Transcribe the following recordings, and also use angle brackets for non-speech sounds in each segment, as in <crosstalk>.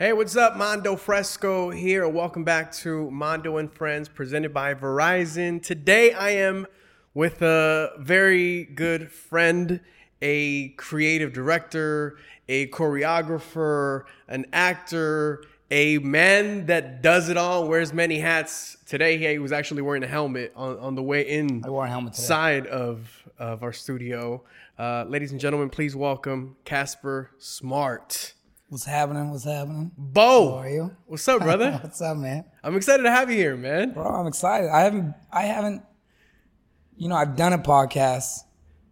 Hey, what's up? Mondo Fresco here. Welcome back to Mondo and Friends, presented by Verizon. Today I am with a very good friend, a creative director, a choreographer, an actor, a man that does it all, wears many hats. Today he was actually wearing a helmet on, on the way in I wore a helmet today. side of, of our studio. Uh, ladies and gentlemen, please welcome Casper Smart. What's happening? What's happening? Bo, How are you? what's up, brother? <laughs> What's up, man? I'm excited to have you here, man. Bro, I'm excited. I haven't, I haven't, you know, I've done a podcast,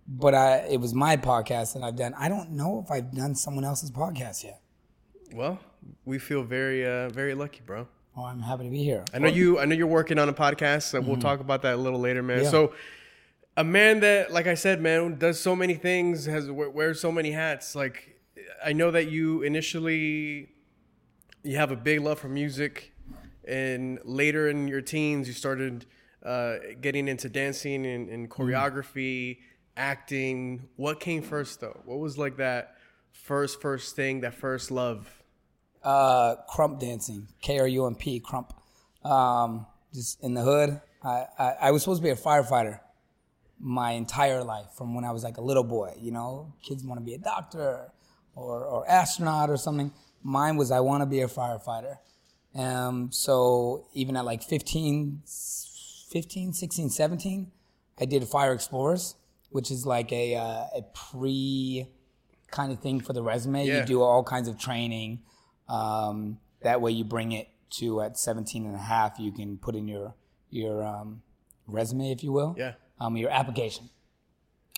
but I, it was my podcast that I've done. I don't know if I've done someone else's podcast yet. Well, we feel very, uh, very lucky, bro. Oh, I'm happy to be here. I know you. I know you're working on a podcast. So we'll talk about that a little later, man. Mm-hmm. Yeah. So, a man that, like I said, man, does so many things, has wears so many hats. Like, I know that you initially you have a big love for music, and later in your teens, you started uh, getting into dancing and, and Mm-hmm. choreography, acting. What came first, though? What was like that first, first thing, that first love? Uh, krump dancing, K R U M P, krump. Um, just in the hood. I, I, I was supposed to be a firefighter my entire life from when I was like a little boy. You know, kids want to be a doctor or, or astronaut or something. Mine was I want to be a firefighter. Um, so even at like 15, 15, 16, 17, I did Fire Explorers, which is like a, uh, a pre kind of thing for the resume. Yeah. You do all kinds of training. Um, that way you bring it to at 17 and a half, you can put in your, your um, resume, if you will Yeah. um, your application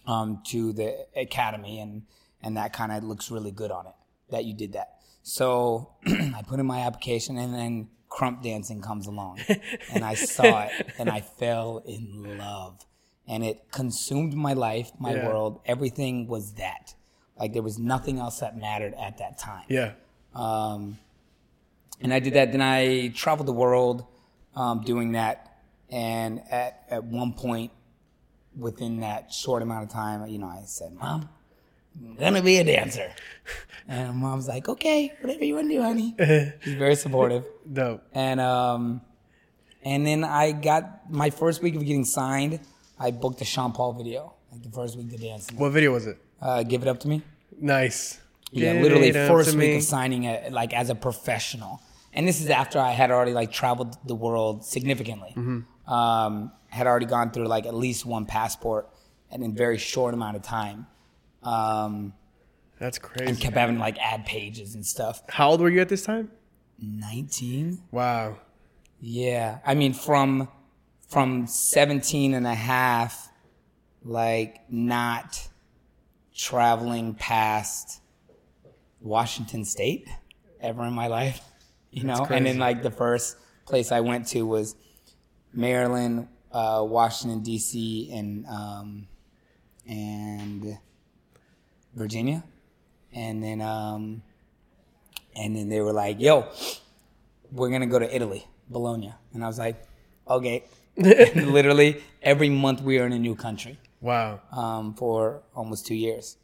um, to the academy, and and that kind of looks really good on it that you did that. So <clears throat> I put in my application, and then krump dancing comes along, <laughs> and I saw it, and I fell in love, and it consumed my life, my Yeah. world. Everything was that. Like there was nothing else that mattered at that time. Yeah. Um, and I did that. Then I traveled the world um, doing that. And at, at one point within that short amount of time, you know, I said, Mom, To be a dancer. And mom's like, okay, whatever you want to do, honey. <laughs> She's very supportive. Dope. And, um, and then I got my first week of getting signed. I booked a Sean Paul video, like the first week to dance. What video was it? Uh, Give it up to me. Nice. Yeah, Give literally first week of signing it, like as a professional. And this is after I had already like traveled the world significantly. Mm-hmm. Um, had already gone through like at least one passport and in very short amount of time. Um, That's crazy. and kept having like ad pages and stuff. How old were you at this time? 19? Wow. Yeah. I mean, from, from 17 and a half, like not traveling past Washington State ever in my life, <laughs> you know. And then like the first place I went to was Maryland, uh, Washington D.C. and um, and Virginia, and then um, and then they were like, "Yo, we're gonna go to Italy, Bologna," and I was like, "Okay." <laughs> Literally every month we were in a new country Wow. um, for almost two years,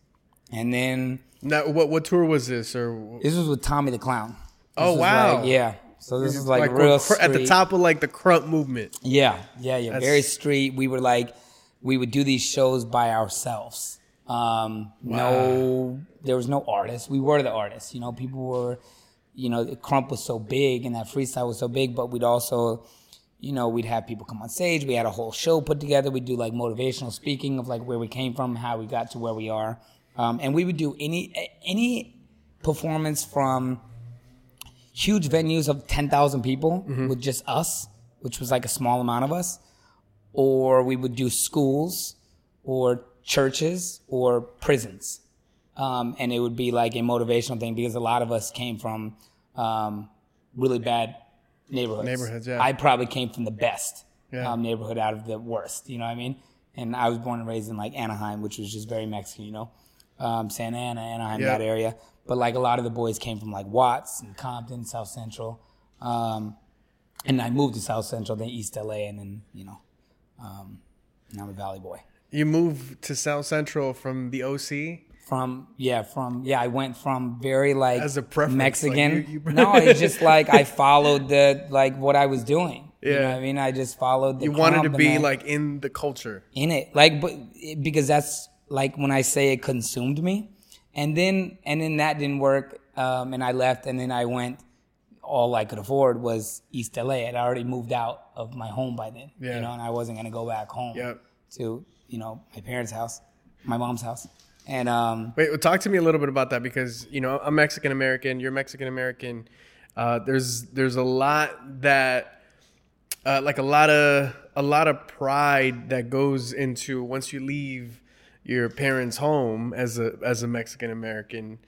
and then Now, what what tour was this? Or this was with Tommy the Clown. This Oh, wow. like- yeah. So this is like, like real cr- at the top of like the krump movement. Yeah, yeah, yeah. That's- Very street. We were like, we would do these shows by ourselves. Um, No, there was no artist. We were the artists. You know, people were, you know, the Krump was so big and that freestyle was so big, but we'd also, you know, we'd have people come on stage. We had a whole show put together. We'd do like motivational speaking of like where we came from, how we got to where we are. Um, and we would do any, any performance from huge venues of 10,000 people with just us, which was like a small amount of us, or we would do schools or churches or prisons. Um, and it would be like a motivational thing because a lot of us came from um, really bad neighborhoods. Neighborhoods, yeah. I probably came from the best Yeah. um, neighborhood out of the worst. You know what I mean? And I was born and raised in like Anaheim, which was just very Mexican. You know, um, Santa Ana, Anaheim, Yeah. that area. But like a lot of the boys came from like Watts and Compton, South Central. Um, and I moved to South Central, then East LA, and then you know, um, now I'm a Valley boy. You moved to South Central from the OC. from yeah from yeah I went from very like As a preference, like, Mexican. you- you- no, it's <laughs> just like I followed the like what I was doing. You know Yeah. what I mean, I just followed the. You wanted to be like in the culture. in it, like but because that's like when I say it consumed me, and then and then that didn't work, um, and I left, and then I went. All I could afford was East LA. I'd already moved out of my home by then, Yeah. you know, and I wasn't gonna go back home Yep. to you know my parents' house, my mom's house, and um, Wait, well, talk to me a little bit about that because you know I'm Mexican American. You're Mexican American. Uh, there's there's a lot that uh, like a lot of a lot of pride that goes into once you leave your parents' home as a as a Mexican American.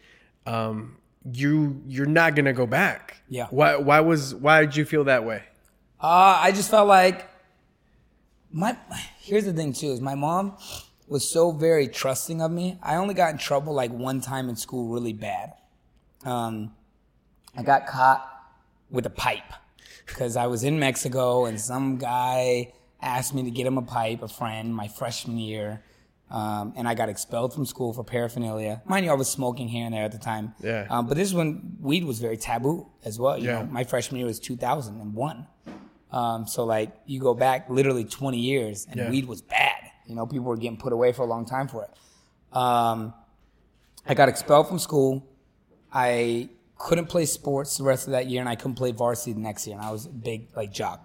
Um, you you're not gonna go back. Yeah. Why why was why did you feel that way? Uh, I just felt like my. Here's the thing too: is my mom was so very trusting of me. I only got in trouble like one time in school, really bad. Um, I got caught with a pipe because I was in Mexico and some guy asked me to get him a pipe, a friend, my freshman year. Um, and I got expelled from school for paraphernalia. Mind you, I was smoking here and there at the time. Yeah. Um, but this is when weed was very taboo as well. You Yeah. know, my freshman year was 2001. Um, so like you go back literally 20 years and Yeah. weed was bad. You know, people were getting put away for a long time for it. Um, I got expelled from school. I couldn't play sports the rest of that year, and I couldn't play varsity the next year. And I was a big like jock,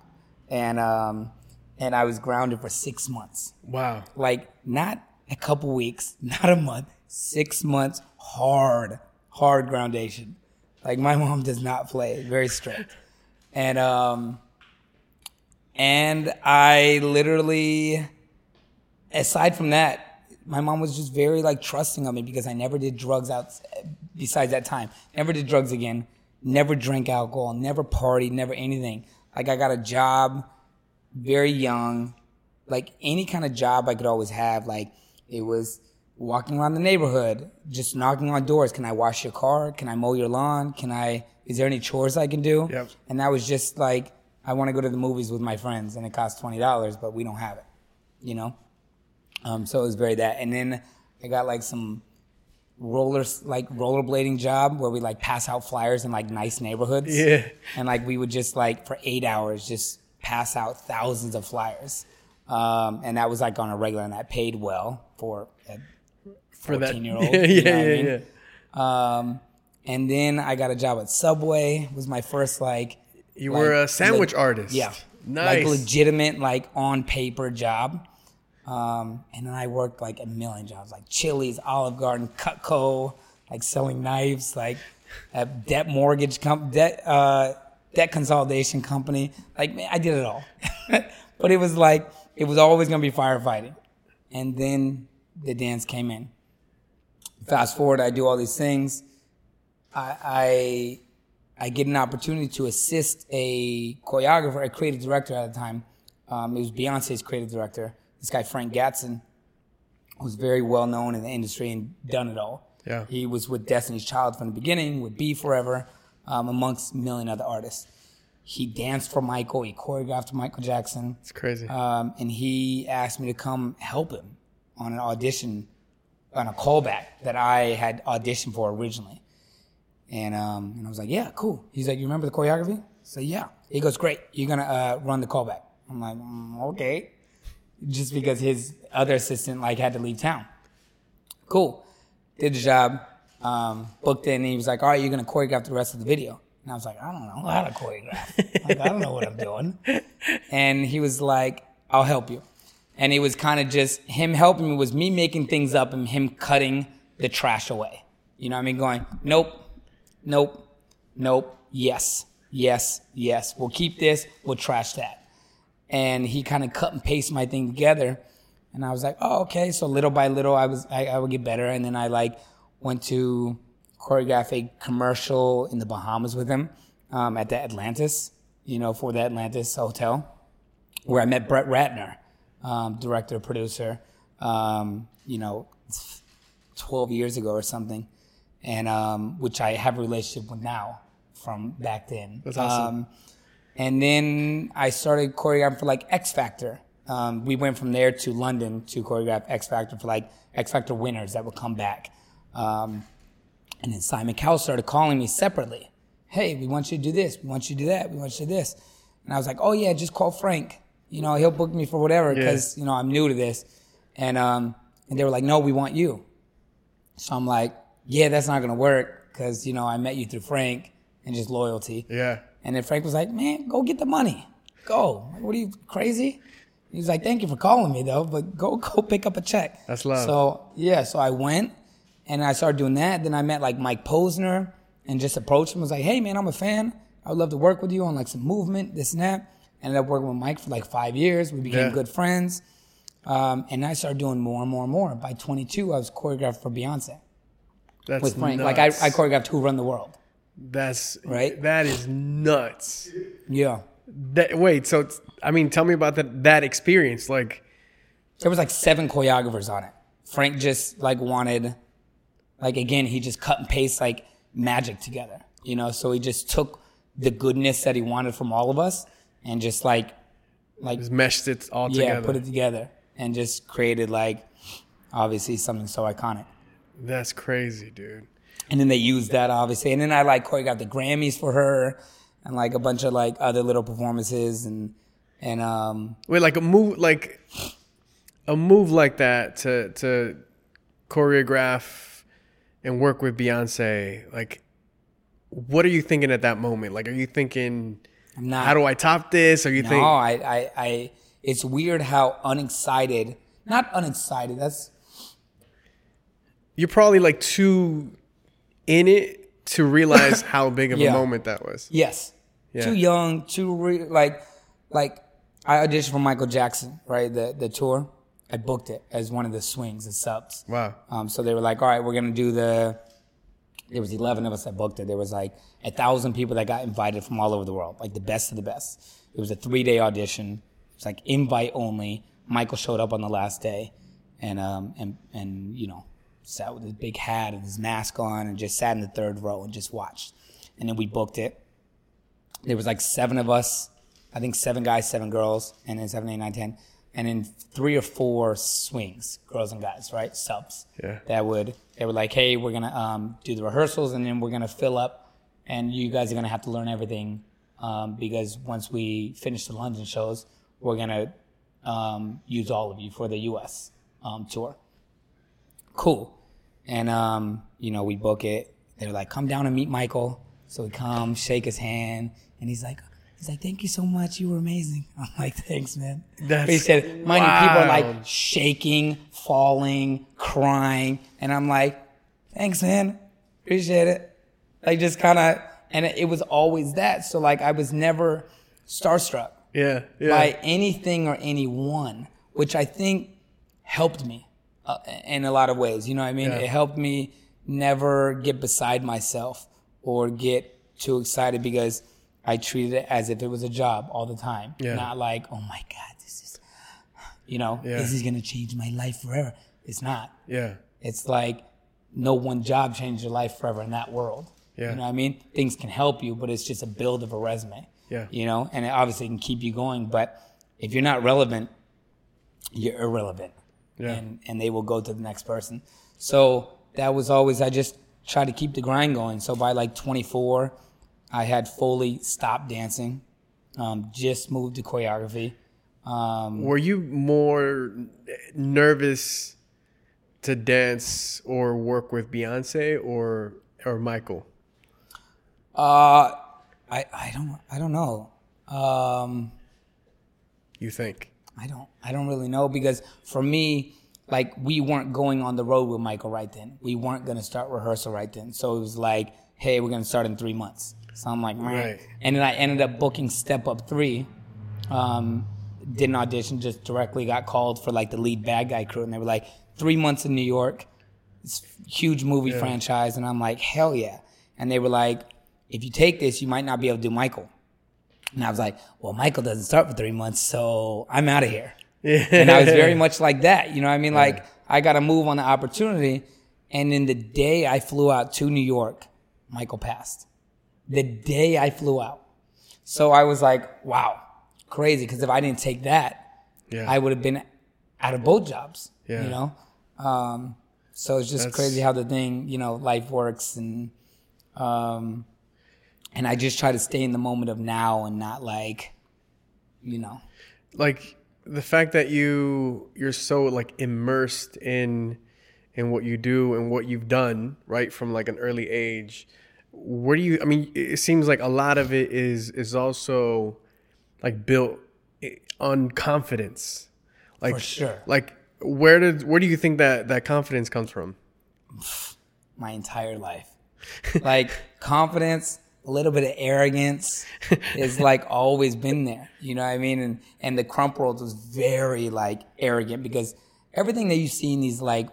and um, and I was grounded for six months. Wow. Like not a couple weeks, <laughs> not a month, six months, hard, hard groundation. Like my <laughs> mom does not play, very strict, and um, and I literally aside from that, my mom was just very like trusting of me because I never did drugs out besides that time. Never did drugs again. Never drank alcohol. Never partied. Never anything. Like I got a job very young. Like any kind of job I could always have. Like it was walking around the neighborhood, just knocking on doors. Can I wash your car? Can I mow your lawn? Can I, is there any chores I can do? Yep. And that was just like, I want to go to the movies with my friends and it costs $20, but we don't have it, you know? Um, so it was very that. And then I got like some rollers, like rollerblading job where we like pass out flyers in like nice neighborhoods. Yeah. And like we would just like for eight hours just pass out thousands of flyers. Um, and that was like on a regular and that paid well for a For that. 14 year old. <laughs> Yeah, know yeah, I yeah, mean? yeah. Um, and then I got a job at Subway. Was my first like You like, were a sandwich leg- artist. Yeah, Nice. like legitimate, like on paper job. Um, and then I worked like a million jobs, like Chili's, Olive Garden, Cutco, like selling knives, like a debt mortgage comp, debt, uh, debt consolidation company. Like man, I did it all. <laughs> but it was like it was always gonna be firefighting. And then the dance came in. Fast forward, I do all these things. I, I I get an opportunity to assist a choreographer, a creative director at the time. Um, it was Beyonce's creative director. This guy Frank Gatson, who's very well known in the industry and done it all. Yeah. He was with Destiny's Child from the beginning, with Be Forever, um, amongst a million other artists. He danced for Michael. He choreographed for Michael Jackson. It's crazy. Um, and he asked me to come help him on an audition, on a callback that I had auditioned for originally. And um, and I was like, yeah, cool. He's like, you remember the choreography? I said, yeah. He goes, great. You're gonna uh, run the callback. I'm like, mm, okay. Just because his other assistant like had to leave town. Cool. Did the job. Um, booked in. And he was like, all right, you're gonna choreograph the rest of the video. And I was like, I don't know how to choreograph. like, I don't know what I'm doing. <laughs> And he was like, I'll help you. And it was kind of just him helping me was me making things up and him cutting the trash away. You know what I mean? Going, nope, nope, nope, yes, yes, yes. We'll keep this, we'll trash that. And he kind of cut and pasted my thing together. And I was like, oh, okay. So little by little, I was, I, I would get better. And then I like went to choreograph a commercial in the Bahamas with him um, at the Atlantis, you know, for the Atlantis Hotel, where I met Brett Ratner, um, director, producer, um, you know, 12 years ago or something, and um, which I have a relationship with now from back then. That's awesome. Um, and then I started choreographing for like X Factor. Um, we went from there to London to choreograph X Factor for like X Factor winners that would come back. Um, and then Simon Cowell started calling me separately. Hey, we want you to do this. We want you to do that. We want you to do this. And I was like, oh yeah, just call Frank. You know, he'll book me for whatever because you know I'm new to this. And um, and they were like, no, we want you. So I'm like, yeah, that's not gonna work because you know I met you through Frank and just loyalty. Yeah. And then Frank was like, man, go get the money. Go. Like, what are you crazy? He's like, thank you for calling me though, but go <laughs> go pick up a check. That's love. So yeah, so I went and I started doing that. Then I met like Mike Posner and just approached him. was like, hey man, I'm a fan. I would love to work with you on like some movement, this and that. Ended up working with Mike for like five years. We became Yeah. good friends. Um, and I started doing more and more and more. By 22, I was choreographed for Beyonce That's with Frank. nuts. Like I, I choreographed Who Run the World. That's Right? That is nuts. Yeah. That, wait, so it's- I mean, tell me about that that experience. Like, there was like seven choreographers on it. Frank just like wanted, like again, he just cut and paste like magic together, you know. So he just took the goodness that he wanted from all of us and just like, like just meshed it all together. yeah, put it together and just created like, obviously something so iconic. That's crazy, dude. And then they used that obviously, and then I like choreographed the Grammys for her and like a bunch of like other little performances and and um Wait, like a move, like a move like that to to choreograph and work with Beyonce. Like, what are you thinking at that moment? Like, are you thinking, I'm not. how do I top this? Are you No, think, I, I, I, it's weird how unexcited, not unexcited, that's, you're probably like too in it to realize <laughs> how big of Yeah. a moment that was. yes. Yeah. Too young, too, re- like, like, I auditioned for Michael Jackson, right? The, the tour. I booked it as one of the swings, the subs. Wow. Um, so they were like, all right, we're going to do the, there was 11 of us that booked it. There was like a thousand people that got invited from all over the world, like the best of the best. It was a three day audition. It was like invite only. Michael showed up on the last day and, um, and, and, you know, sat with his big hat and his mask on and just sat in the third row and just watched. And then we booked it. There was like seven of us. I think seven guys, seven girls, and then seven, eight, nine, ten, and then three or four swings, girls and guys, right? Subs. Yeah. That would they were like, hey, we're gonna um, do the rehearsals, and then we're gonna fill up, and you guys are gonna have to learn everything um, because once we finish the London shows, we're gonna um, use all of you for the U.S. Um, tour. Cool. And um, you know, we book it. They're like, come down and meet Michael. So we come, shake his hand, and he's like, he's like, thank you so much. You were amazing. <laughs> I'm like, thanks, man. That's he said, mind you, people are like shaking, falling, crying, and I'm like, thanks, man. Appreciate it. Like just kind of, and it, it was always that. So like, I was never starstruck Yeah. Yeah. by anything or anyone, which I think helped me uh, in a lot of ways. You know what I mean? Yeah. It helped me never get beside myself or get too excited because I treated it as if it was a job all the time. Yeah. Not like, oh my God, this is, you know, Yeah. this is going to change my life forever. It's not. yeah. It's like no one job changed your life forever in that world. Yeah. You know what I mean? Things can help you, but it's just a build of a resume. Yeah. You know, and it obviously can keep you going, but if you're not relevant, you're irrelevant. Yeah. And and they will go to the next person. So that was always I just tried to keep the grind going. So by like 24, I had fully stopped dancing. Um, just moved to choreography. Um, Were you more nervous to dance or work with Beyonce or or Michael? uh, I I don't I don't know. Um, You think? I don't I don't really know because for me, like we weren't going on the road with Michael right then. We weren't gonna start rehearsal right then. So it was like, hey, we're gonna start in three months. So I'm like, right. Right. And then I ended up booking Step Up Three. Um, didn't audition, just directly got called for like the lead bad guy crew, and they were like, three months in New York, it's huge movie franchise, and I'm like, hell yeah. And they were like, if you take this, you might not be able to do Michael. And I was like, well, Michael doesn't start for three months, so I'm out of here. Yeah. And I was very much like that. You know what I mean? Like, I got to move on the opportunity. And then the day I flew out to New York, Michael passed. The day I flew out. So I was like, wow, crazy. Because if I didn't take that, Yeah. I would have been out of both jobs. Yeah. You know? Um, So it's just That's- crazy how the thing, you know, life works and um and I just try to stay in the moment of now and not like you know. like the fact that you you're so like immersed in in what you do and what you've done right from like an early age where do you i mean it seems like a lot of it is is also like built eh, on confidence like For sure. like where did where do you think that that confidence comes from my entire life. like confidence, a little bit of arrogance is like always been there. You know what I mean? And and the Krump World was very like arrogant because everything that you see in these like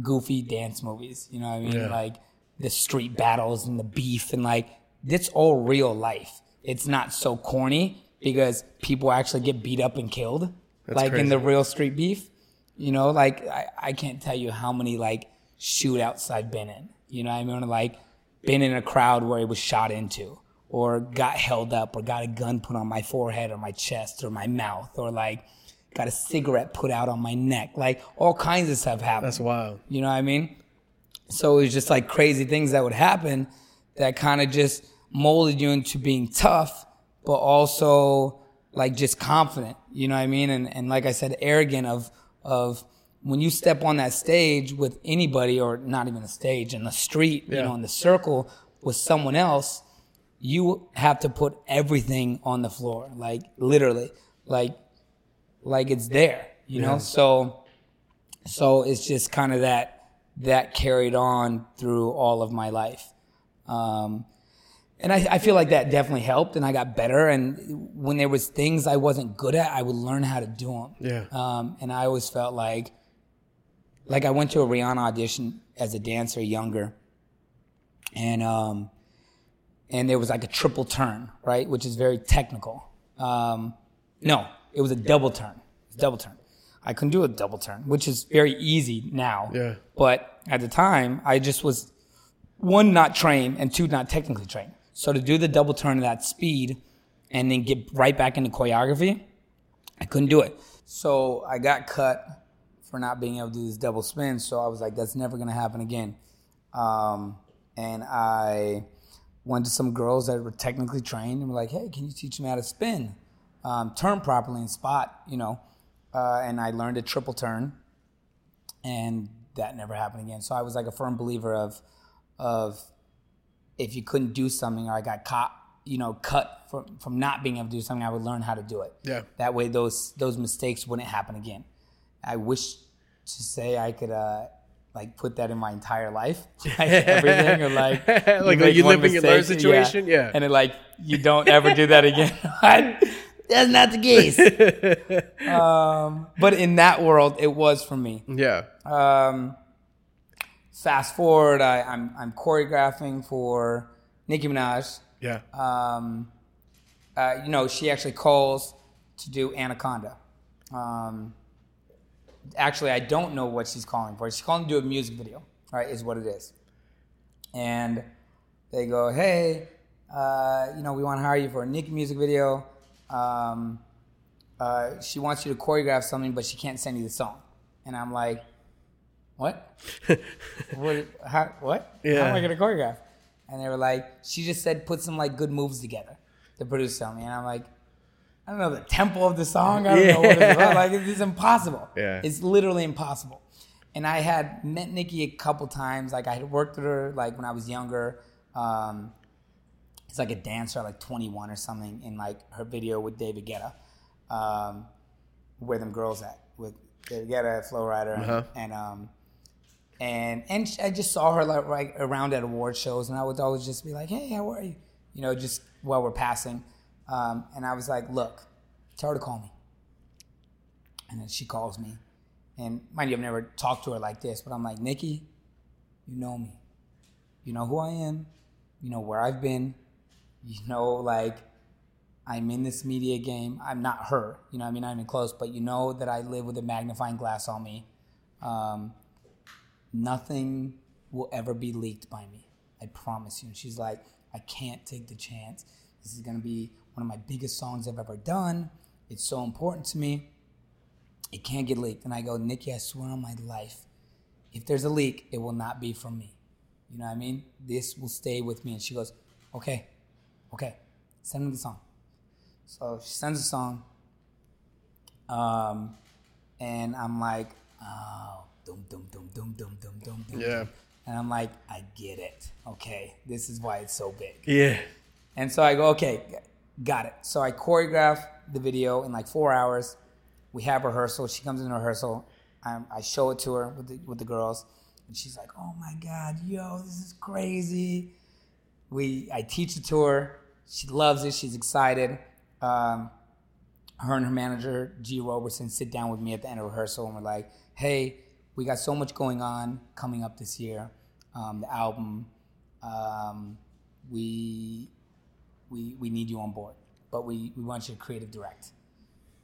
goofy dance movies, you know what I mean? Yeah. Like the street battles and the beef and like it's all real life. It's not so corny because people actually get beat up and killed. like in the real street beef. You know, like I, I can't tell you how many like shootouts I've been in. You know what I mean? Like been in a crowd where it was shot into or got held up or got a gun put on my forehead or my chest or my mouth or like got a cigarette put out on my neck. Like all kinds of stuff happened. that's wild You know what I mean? So it was just like crazy things that would happen that kind of just molded you into being tough, but also like just confident. You know what I mean? And and like I said, arrogant of of when you step on that stage with anybody or not even a stage in the street, you know, in the circle with someone else, you have to put everything on the floor, like literally, like like it's there, you know. So so it's just kind of that that carried on through all of my life. Um, and I, I feel like that definitely helped, and I got better. And when there was things I wasn't good at, I would learn how to do them. Yeah. Um, and I always felt like, like I went to a Rihanna audition as a dancer younger, and um, and there was like a triple turn, right, which is very technical. Um, no, it was a double turn. It was a double turn. I couldn't do a double turn, which is very easy now. Yeah. But at the time, I just was one not trained and two not technically trained. So to do the double turn at that speed and then get right back into choreography, I couldn't do it. So I got cut for not being able to do this double spin. So I was like, that's never gonna happen again. Um, and I went to some girls that were technically trained and were like, hey, can you teach me how to spin? Um, turn properly and spot, you know. Uh, and I learned a triple turn and that never happened again. So I was like a firm believer of of if you couldn't do something or I got caught, you know, cut from from not being able to do something, I would learn how to do it. Yeah. That way those those mistakes wouldn't happen again. I wish to say I could uh like put that in my entire life, <laughs> like <laughs> everything, or like <laughs> Like, you live and you learn mistake, situation? Yeah. and it like you don't ever do that again. That's not the case. um, but in that world, it was for me. yeah Um, fast forward, I, I'm I'm choreographing for Nicki Minaj. yeah Um, uh, you know, she actually calls to do Anaconda. Um, actually, I don't know what she's calling for. She's calling to do a music video, right? Is what it is. And they go, hey, uh, you know, we want to hire you for a Nicki music video. Um, uh, she wants you to choreograph something, but she can't send you the song. And I'm like, what? <laughs> what? How, what? How Yeah. am I gonna choreograph? And they were like, she just said put some like good moves together. The producer told me, and I'm like, I don't know the tempo of the song. I don't know what it's about. Like it's impossible. Yeah. It's literally impossible. And I had met Nicki a couple times. Like I had worked with her like when I was younger. Um, it's like a dancer, like 21 or something, in like her video with David Guetta. Um, where them girls at with David Guetta, Flo Rida, and, Uh-huh. and um, and and I just saw her like right around at award shows, and I would always just be like, "Hey, how are you?" You know, just while we're passing. Um, and I was like, "Look, tell her to call me." And then she calls me, and mind you, I've never talked to her like this, but I'm like, "Nicki, you know me, you know who I am, you know where I've been, you know like." I'm in this media game. I'm not her, you know. I mean, I'm even close, but you know that I live with a magnifying glass on me. Um, nothing will ever be leaked by me. I promise you. And she's like, I can't take the chance. This is gonna be one of my biggest songs I've ever done. It's so important to me. It can't get leaked. And I go, Nicki, I swear on my life, if there's a leak, it will not be from me. You know what I mean? This will stay with me. And she goes, okay, okay, send me the song. So she sends a song. Um, and I'm like, oh, dum dum dum dum dum dum dum dum. Yeah. And I'm like, I get it. Okay, this is why it's so big. Yeah. And so I go, okay, got it. So I choreograph the video in like four hours. We have rehearsal. She comes in rehearsal. I, I show it to her with the, with the girls, and she's like, "Oh my god, yo, this is crazy." We I teach it to her. She loves it. She's excited. Um, her and her manager Gee Roberson sit down with me at the end of rehearsal, and we're like, "Hey, we got so much going on coming up this year. Um, the album. Um, we we we need you on board, but we we want you to creative direct."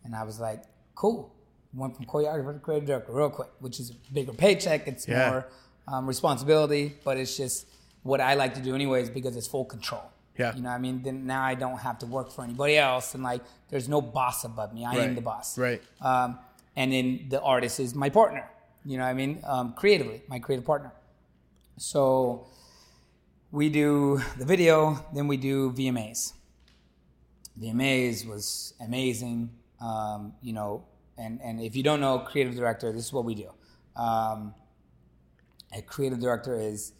And I was like, "Cool." Went from choreographer to creative director real quick, which is a bigger paycheck. It's Yeah. more um, responsibility, but it's just what I like to do anyways because it's full control. Yeah. You know what I mean? Then now I don't have to work for anybody else and like there's no boss above me. I am the boss. Right. Um, and then the artist is my partner. You know what I mean? Um, creatively, my creative partner. So we do the video, then we do VMAs. VMAs was amazing. Um, you know, and and if you don't know creative director, this is what we do. Um, a creative director is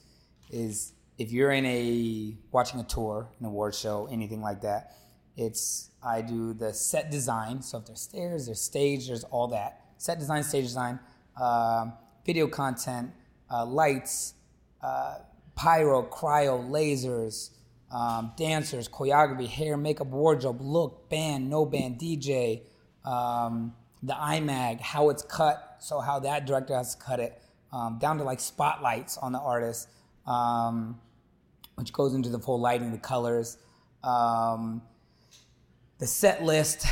is if you're in a watching a tour, an award show, anything like that. It's I do the set design. So if there's stairs, there's stage, there's all that. Set design, stage design, um, video content, uh, lights, uh, pyro, cryo, lasers, um, dancers, choreography, hair, makeup, wardrobe, look, band, no band, DJ, um, the IMAG, how it's cut, so how that director has to cut it, um, down to like spotlights on the artist, um, which goes into the full lighting, the colors, um, the set list,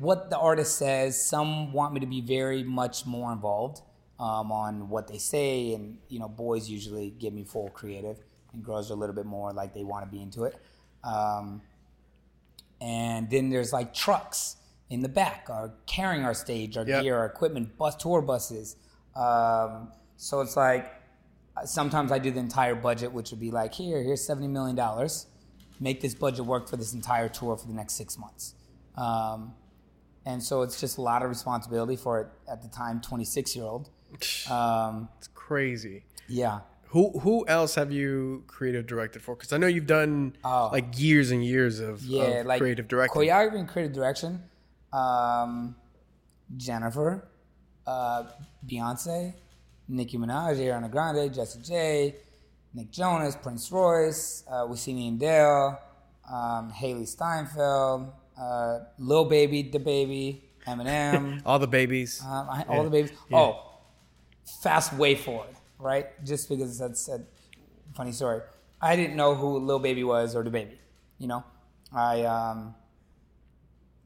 what the artist says. Some want me to be very much more involved um, on what they say, and you know, boys usually give me full creative, and girls are a little bit more like they want to be into it. Um, and then there's like trucks in the back are carrying our stage, our Yep. gear, our equipment, bus tour buses. Um, so it's like sometimes I do the entire budget, which would be like, here, here's seventy million dollars. Make this budget work for this entire tour for the next six months. Um, and so it's just a lot of responsibility for at the time twenty six year old. Um, It's crazy. yeah. Who who else have you creative directed for? Because I know you've done Oh. like years and years of, Yeah, of like creative directing. choreography and creative direction. Um, Jennifer, uh, Beyonce, Nicki Minaj, Ariana Grande, Jessie J, Nick Jonas, Prince Royce, uh, Wisin and Yandel, um, Hailee Steinfeld, uh, Lil Baby, DaBaby, Eminem, <laughs> All the babies. um, I- all the babies. Oh, fast way forward, right? Just because that's a funny story. I didn't know who Lil Baby was or DaBaby. You know, I um,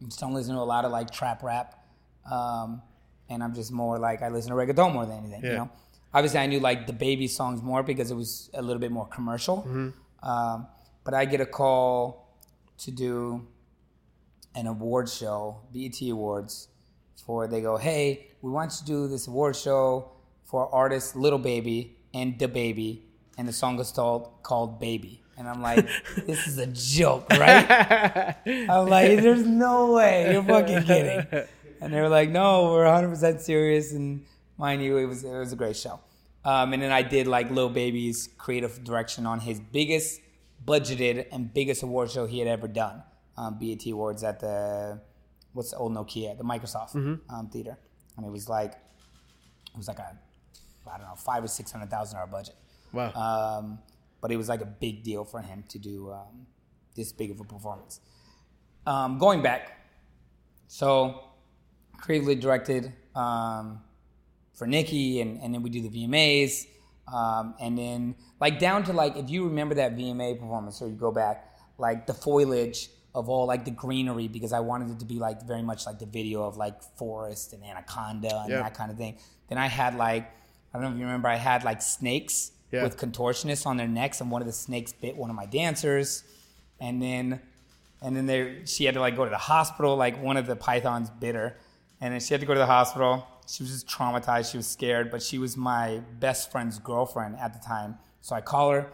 just don't listen to a lot of like trap rap, um, and I'm just more like I listen to reggaeton more than anything. You know, obviously I knew like DaBaby songs more because it was a little bit more commercial. Um, but I get a call to do an award show, BET Awards, for they go, hey, we want you to do this award show for artist Little Baby and DaBaby, and the song is called called Baby, and I'm like, <laughs> this is a joke, right? <laughs> I'm like, there's no way. You're fucking kidding, and they were like, no, we're 100 percent serious, and mind you, it was it was a great show. Um, and then I did like Lil Baby's creative direction on his biggest budgeted and biggest award show he had ever done, um, BET Awards at the what's the old Nokia, the Microsoft um, theater, and it was like it was like a I don't know five or six hundred thousand dollar budget, wow. um, but it was like a big deal for him to do um, this big of a performance. Um, going back, so creatively directed um, for Nicki, and, and then we do the VMAs, um, and then like down to like if you remember that VMA performance, or you go back, like the foliage of all like the greenery, because I wanted it to be like very much like the video of like forest and anaconda and Yeah. that kind of thing. Then I had like I don't know if you remember, I had like snakes Yeah. with contortionists on their necks, and one of the snakes bit one of my dancers, and then and then they she had to like go to the hospital like one of the pythons bit her and then she had to go to the hospital She was just traumatized. She was scared, but she was my best friend's girlfriend at the time. So I call her,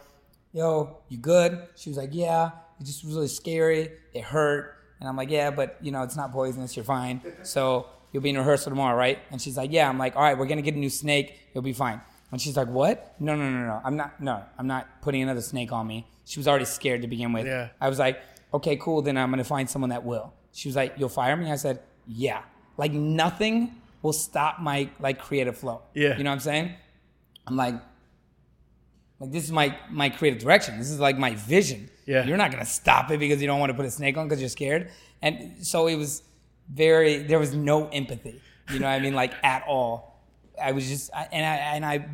yo, you good? She was like, yeah. It just was really scary. It hurt. And I'm like, yeah, but you know, it's not poisonous. You're fine. So you'll be in rehearsal tomorrow, right? And she's like, yeah. I'm like, all right, we're gonna get a new snake. You'll be fine. And she's like, what? No, no, no, no. I'm not. No, I'm not putting another snake on me. She was already scared to begin with. Yeah. I was like, okay, cool. Then I'm gonna find someone that will. She was like, you'll fire me. I said, yeah. Like nothing will stop my like creative flow. Yeah. You know what I'm saying? I'm like, like this is my my creative direction. This is like my vision. Yeah. You're not gonna stop it because you don't want to put a snake on because you're scared. And so it was very there was no empathy. You know what I mean? Like at all. I was just I- and I and I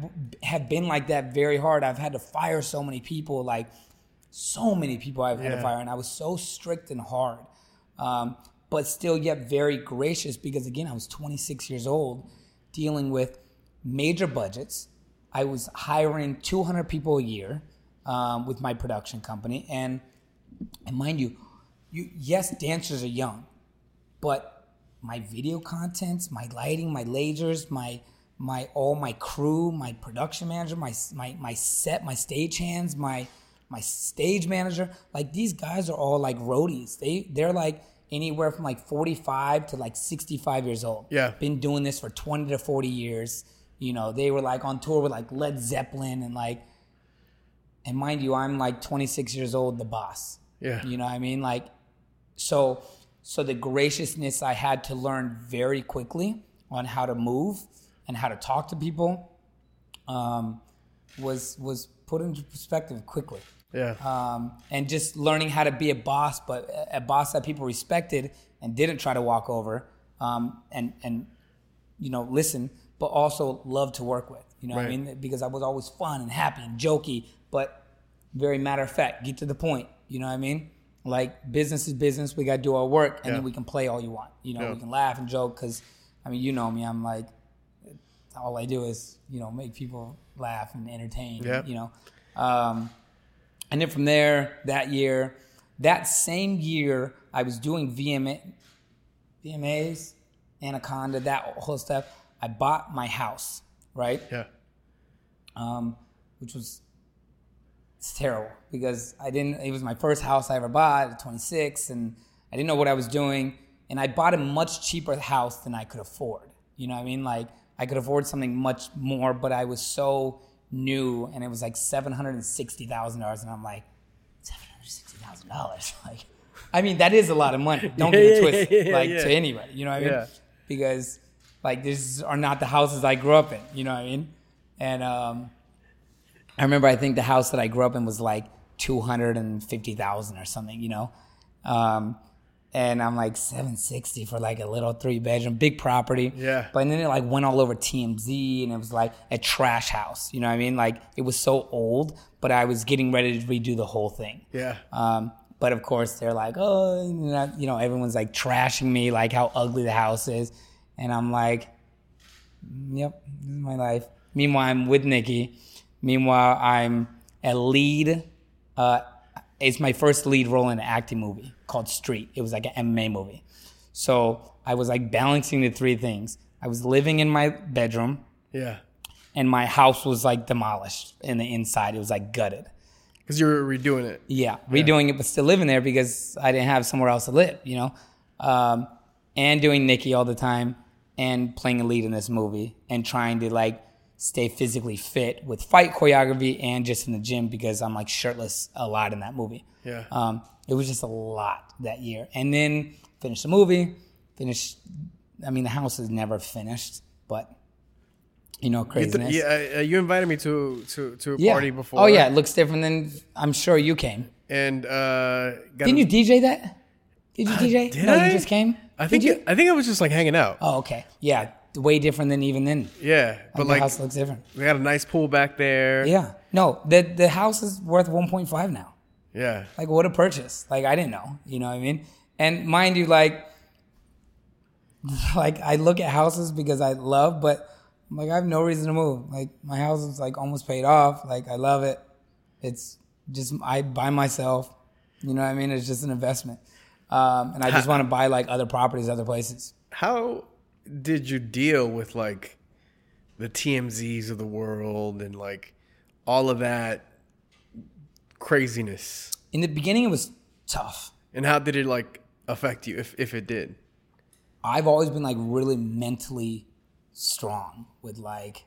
have been like that very hard. I've had to fire so many people, like so many people I've had Yeah. to fire, and I was so strict and hard. Um, but still yet very gracious because again, I was 26 years old dealing with major budgets. I was hiring 200 people a year um, with my production company, and and mind you, you yes, dancers are young, but my video contents, my lighting, my lasers, my my all my crew, my production manager, my my my set, my stage hands, my my stage manager, like these guys are all like roadies. They they're like anywhere from like 45 to like 65 years old. Yeah. Been doing this for 20 to 40 years. You know, they were like on tour with like Led Zeppelin and like and mind you, I'm like 26 years old, the boss. Yeah. You know what I mean? Like, so, so the graciousness I had to learn very quickly on how to move and how to talk to people, um, was was put into perspective quickly. Yeah. Um, and just learning how to be a boss, but a- boss that people respected and didn't try to walk over, um, and and you know listen, but also love to work with. You know what I mean? Because I was always fun and happy and jokey, but very matter of fact, get to the point. You know what I mean? Like business is business. We got to do our work, and Yeah. then we can play all you want. You know, Yeah. we can laugh and joke because, I mean, you know me. I'm like, all I do is you know make people laugh and entertain. Yeah. You know, um, and then from there that year, that same year, I was doing VMA, VMAs, Anaconda, that whole stuff. I bought my house, right? yeah. um, which was it's terrible because I didn't. It was my first house I ever bought at 26, and I didn't know what I was doing. And I bought a much cheaper house than I could afford. You know what I mean? Like I could afford something much more, but I was so new, and it was like seven hundred and sixty thousand dollars, and I'm like seven hundred sixty thousand dollars. <laughs> Like, I mean, that is a lot of money. <laughs> Don't Yeah, get it yeah, twisted. yeah, yeah, like to anybody, you know what I mean? Because like these are not the houses I grew up in. You know what I mean? And um, I remember I think the house that I grew up in was like two hundred and fifty thousand or something, you know. Um, and I'm like seven sixty for like a little three bedroom, big property. Yeah. But then it like went all over TMZ, and it was like a trash house. You know what I mean? Like it was so old, but I was getting ready to redo the whole thing. Yeah. Um, but of course, they're like, oh, you know, you know, everyone's like trashing me, like how ugly the house is. And I'm like, yep, this is my life. Meanwhile, I'm with Nicki. Meanwhile, I'm a lead. Uh, it's my first lead role in an acting movie called Street. It was like an MMA movie. So I was like balancing the three things. I was living in my bedroom, Yeah. and my house was like demolished in the inside. It was like gutted. Because you were redoing it. Yeah, redoing it, but still living there because I didn't have somewhere else to live, you know? Um, and doing Nicki all the time and playing a lead in this movie and trying to like stay physically fit with fight choreography and just in the gym because I'm like shirtless a lot in that movie. Yeah. Um, it was just a lot that year. And then finished the movie, finished, I mean, the house is never finished, but you know, You, th- craziness. yeah, uh, you invited me to to to a Yeah. party before. Oh, yeah, it looks different than I'm sure you came. And uh, got Didn't you DJ that? Did you DJ? did no, I? you just came. I think you? I think I was just like hanging out. Oh, okay. Yeah, way different than even then. Yeah, but the like house looks different. we got a nice pool back there. Yeah. No, the the house is worth 1.5 now. Yeah. Like what a purchase. Like I didn't know. You know what I mean? And mind you, like, <laughs> like I look at houses because I love, but I'm like I have no reason to move. Like my house is like almost paid off. Like I love it. It's just I buy myself. You know what I mean? It's just an investment. Um, and I just want to buy like other properties, other places. How did you deal with like the TMZs of the world and like all of that craziness? In the beginning, it was tough. And how did it like affect you if if it did? I've always been like really mentally strong with like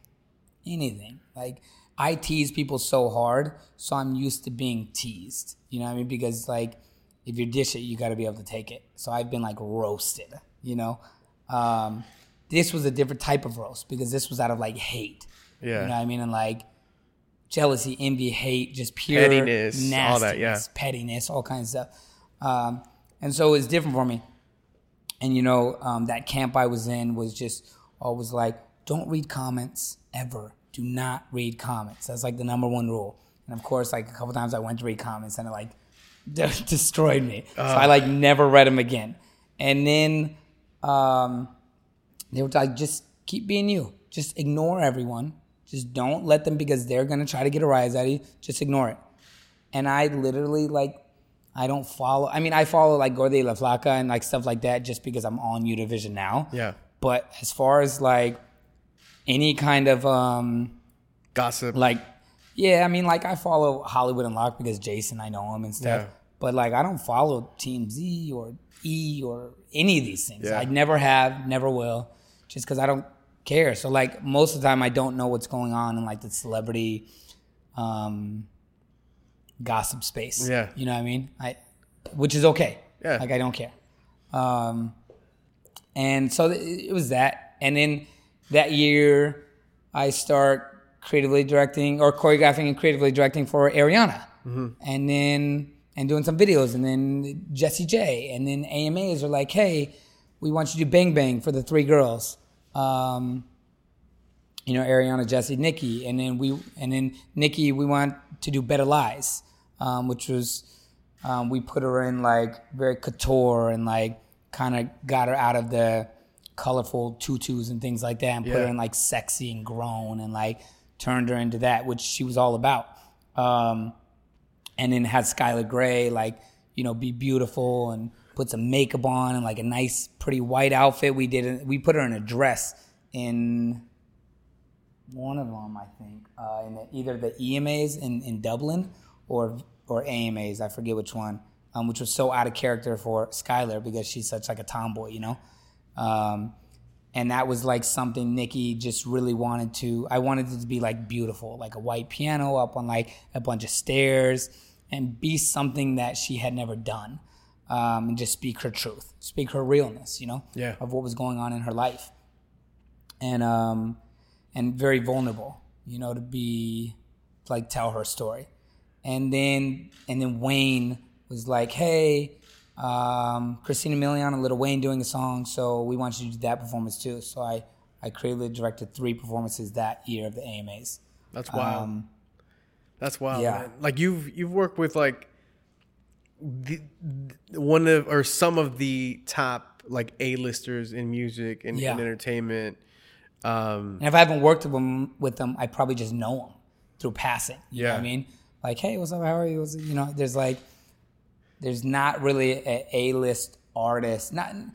anything. Like I tease people so hard, so I'm used to being teased. You know what I mean? Because like if you dish it, you got to be able to take it. So I've been like roasted. You know, um, this was a different type of roast because this was out of like hate. Yeah. You know what I mean? And like jealousy, envy, hate, just pure Pettiness, all nastiness, that, yeah. pettiness, all kinds of stuff. Um, and so it's different for me. And you know, um, that camp I was in was just always like, don't read comments ever. Do not read comments. That's like the number one rule. And of course, like a couple times I went to read comments and it like <laughs> destroyed me. so I like never read them again. And then um, they were like, just keep being you. Just ignore everyone. Just don't let them because they're gonna try to get a rise out of you. Just ignore it. And I literally like I don't follow. I mean, I follow like Gordo y La Flaca and like stuff like that just because I'm on Univision now. Yeah. But as far as like any kind of um Gossip. like yeah, I mean like I follow Hollywood Unlocked because Jason, I know him and stuff. Yeah. But like I don't follow TMZ or E or any of these things. Yeah. I never have, never will, just because I don't care. So like most of the time I don't know what's going on in like the celebrity um gossip space. Yeah. You know what I mean? I which is okay. Yeah. Like I don't care. Um and so th- it was that. And then that year I start creatively directing or choreographing and creatively directing for Ariana. And then and doing some videos and then Jessie J and then AMAs are like, "Hey, we want you to do Bang Bang for the three girls." Um you know, Ariana, Jessie, Nicki, and then we, and then Nicki, we want to do Bed of Lies, um, which was, um, we put her in like very couture and like kind of got her out of the colorful tutus and things like that, and put her in like sexy and grown and like turned her into that, which she was all about. Um, and then had Skylar Grey like you know be beautiful and put some makeup on and like a nice pretty white outfit. We did. We put her in a dress in one of them, I think, uh, in the, either the EMAs in, in Dublin or or AMAs. I forget which one. Um, which was so out of character for Skylar because she's such like a tomboy, you know. Um, and that was like something Nicki just really wanted to. I wanted it to be like beautiful, like a white piano up on like a bunch of stairs, and be something that she had never done, um, and just speak her truth, speak her realness, you know, Yeah. of what was going on in her life, and um, and very vulnerable, you know, to be like tell her story, and then and then Wayne was like, hey. Um, Christina Milian and Lil Wayne doing a song, so we want you to do that performance too. So I, I creatively directed three performances that year of the AMAs. That's wild. Um, That's wild. yeah. man. Like you've you've worked with like the, one of or some of the top like A-listers in music and, Yeah. and entertainment. Um, And if I haven't worked with them, with them, I probably just know them through passing. You know what Yeah. I mean? Like, hey, what's up? How are you? What's, you know, there's like, there's not really a A-list artist, not in-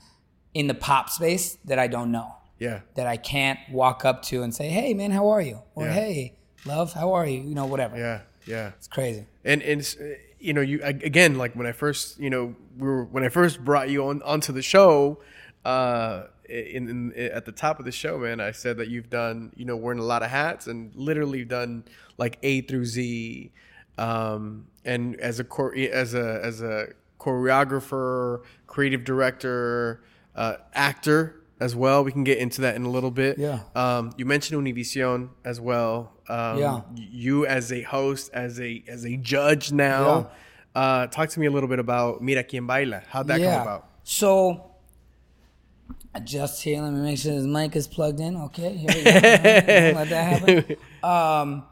in the pop space that I don't know, yeah. that I can't walk up to and say, hey, man, how are you? Or Yeah. hey, love, how are you? You know, whatever. Yeah. Yeah. It's crazy. and and uh, you know you again like when I first you know we were when I first brought you on onto the show uh in, in at the top of the show man I said that you've done you know wearing a lot of hats and literally done like A through Z um and as a as a as a choreographer creative director uh actor as well we can get into that in a little bit Yeah. um you mentioned Univision as well um Yeah. you as a host, as a as a judge now. Uh, talk to me a little bit about Mira Quien Baila. How'd that come about? So, I just here, let me make sure this mic is plugged in. Okay, here we go. <laughs> Let that happen. Um,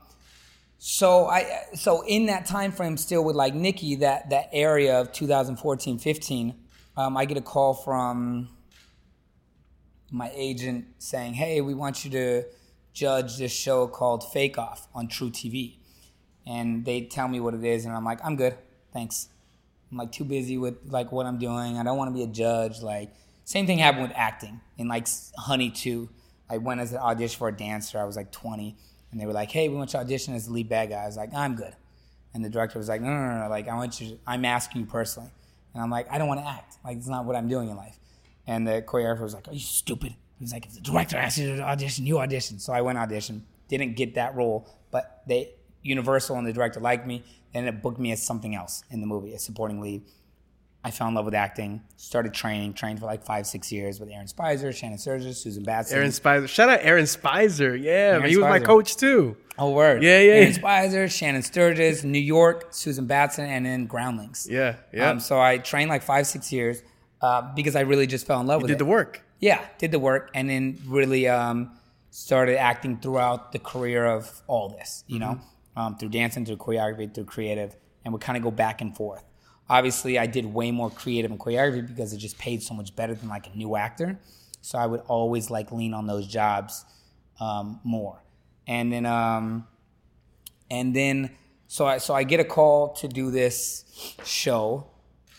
so I, so in that time frame, still with like Nicki, that that area of 2014, 15, um, I get a call from my agent saying, "Hey, we want you to judge this show called Fake Off on truTV," and they tell me what it is, and I'm like, "I'm good, thanks." I'm like too busy with like what I'm doing. I don't want to be a judge. Like Same thing happened with acting in like Honey 2. I went as an audition for a dancer. I was like 20, and they were like, "Hey, we want you to audition as the lead bad guy." I was like, "I'm good," and the director was like, "No, no, no, no. Like, I want you. To, I'm asking you personally," and I'm like, "I don't want to act. Like, it's not what I'm doing in life." And the choreographer was like, "Are you stupid?" He was like, "If the director asks you to audition, you audition." So I went audition. Didn't get that role, but they Universal and the director liked me, and it booked me as something else in the movie, a supporting lead. I fell in love with acting, started training, trained for like five, six years with Aaron Speiser, Shannon Sturgis, Susan Batson. Aaron Speiser. Shout out Aaron Speiser. Yeah, man, he was my coach too. Oh, word. Yeah, yeah, Aaron yeah. Speiser, Shannon Sturgis, New York, Susan Batson, and then Groundlings. Yeah, yeah. Um, so I trained like five, six years uh, because I really just fell in love with Did it. Did the work. Yeah, did the work, and then really um, started acting throughout the career of all this. You know, um, through dancing, through choreography, through creative, and would kind of go back and forth. Obviously, I did way more creative and choreography because it just paid so much better than like a new actor. So I would always like lean on those jobs um, more, and then um, and then so I so I get a call to do this show.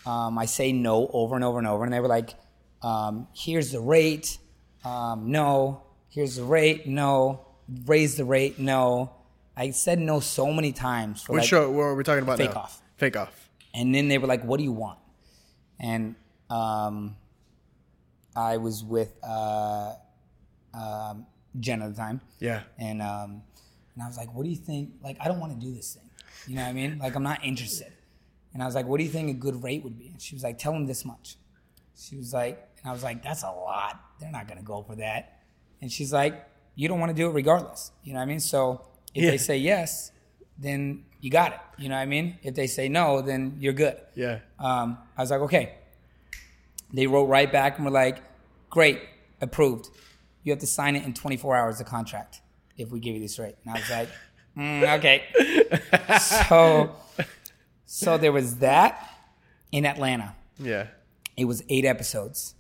Um, I say no over and over and over, and they were like, um, "Here's the rate, um, no. Here's the rate, no. Raise the rate, no." I said no so many times for Which like, show? What are we talking about Fake now? Off. Fake off. and then they were like, "What do you want?" And um, I was with uh, um, Jen at the time, Yeah. and um, and I was like, "What do you think? Like, I don't want to do this thing. You know what I mean? Like, I'm not interested." And I was like, "What do you think a good rate would be?" And she was like, "Tell them this much." She was like, and I was like, "That's a lot. They're not gonna go for that." And she's like, "You don't want to do it regardless. You know what I mean? So if Yeah. they say yes, then you got it. You know what I mean? If they say no, then you're good." Yeah. Um, I was like, okay. They wrote right back and were like, great, approved. You have to sign it in 24 hours, the contract, if we give you this rate. And I was like, mm, okay. <laughs> so, so there was that in Atlanta. Yeah. It was eight episodes,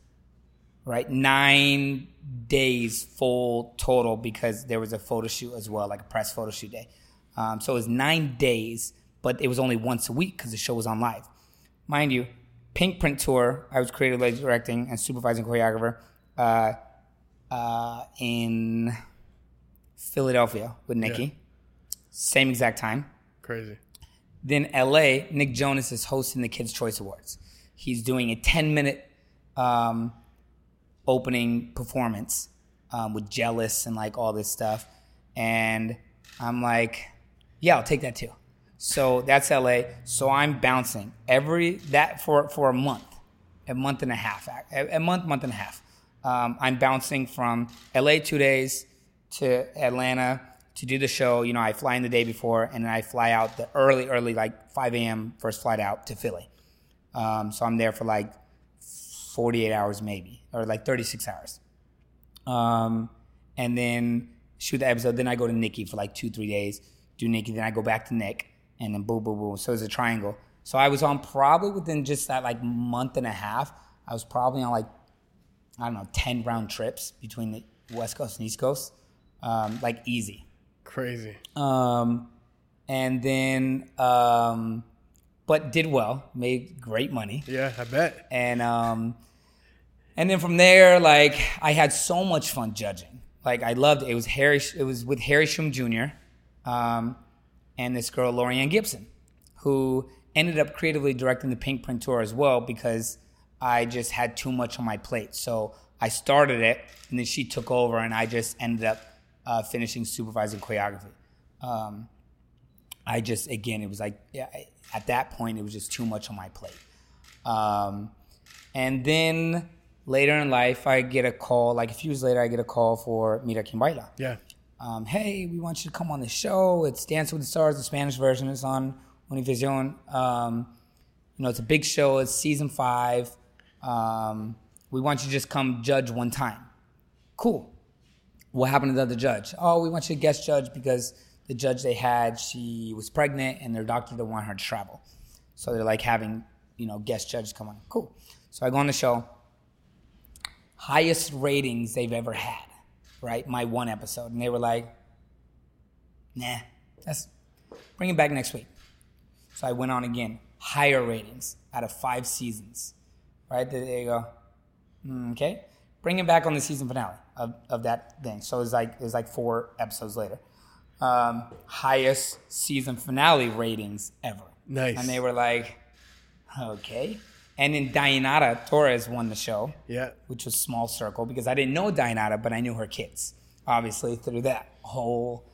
right? Nine days full total because there was a photo shoot as well, like a press photo shoot day. Um, so it was nine days, but it was only once a week because the show was on live. Mind you, Pinkprint Tour, I was creatively directing and supervising choreographer uh, uh, in Philadelphia with Nicki. Same exact time. Crazy. Then LA, Nick Jonas is hosting the Kids' Choice Awards. He's doing a 10 minute um, opening performance um, with Jealous and like all this stuff. And I'm like, yeah, I'll take that too. So that's LA. So I'm bouncing every that for for a month, a month and a half, a, a month, month and a half. Um, I'm bouncing from LA two days to Atlanta to do the show. You know, I fly in the day before, and then I fly out the early, early like 5 a.m. first flight out to Philly. Um, so I'm there for like 48 hours maybe, or like 36 hours. Um, and then shoot the episode. Then I go to Nicki for like two, three days. Do Nicki, then I go back to Nick, and then boom, boom, boom. So it's a triangle. So I was on probably within just that like month and a half. I was probably on like I don't know 10 round trips between the West Coast and East Coast, um, like easy. Crazy. Um, and then, um, but did well, made great money Yeah, I bet. and um, and then from there, like I had so much fun judging. Like I loved it. It was Harry. It was with Harry Shum Jr. Um, and this girl Laurieann Gibson, who ended up creatively directing the Pinkprint tour as well because I just had too much on my plate. So I started it, and then she took over, and I just ended up uh, finishing supervising choreography. Um, I just again, it was like yeah, I- at that point, it was just too much on my plate. Um, and then later in life, I get a call. Like a few years later, I get a call for Mira Quien Baila. Yeah. Um, hey, we want you to come on the show. It's Dance with the Stars, the Spanish version. It's on Univision. Um, you know, it's a big show. It's season five. Um, we want you to just come judge one time. Cool. What happened to the other judge? Oh, we want you to guest judge because the judge they had, she was pregnant and their doctor didn't want her to travel. So they're like having, you know, guest judges come on. Cool. So I go on the show. Highest ratings they've ever had, right? My one episode. And they were like, nah, that's bring it back next week. So I went on again. Higher ratings out of five seasons. Right? There you go. Mm, Okay, bring him back on the season finale of, of that thing. So it's like it's like four episodes later. Um, highest season finale ratings ever. Nice. And they were like, okay. And then Dayanara Torres won the show Yeah. which was Small Circle, because I didn't know Dayanara, but I knew her kids, obviously, through that whole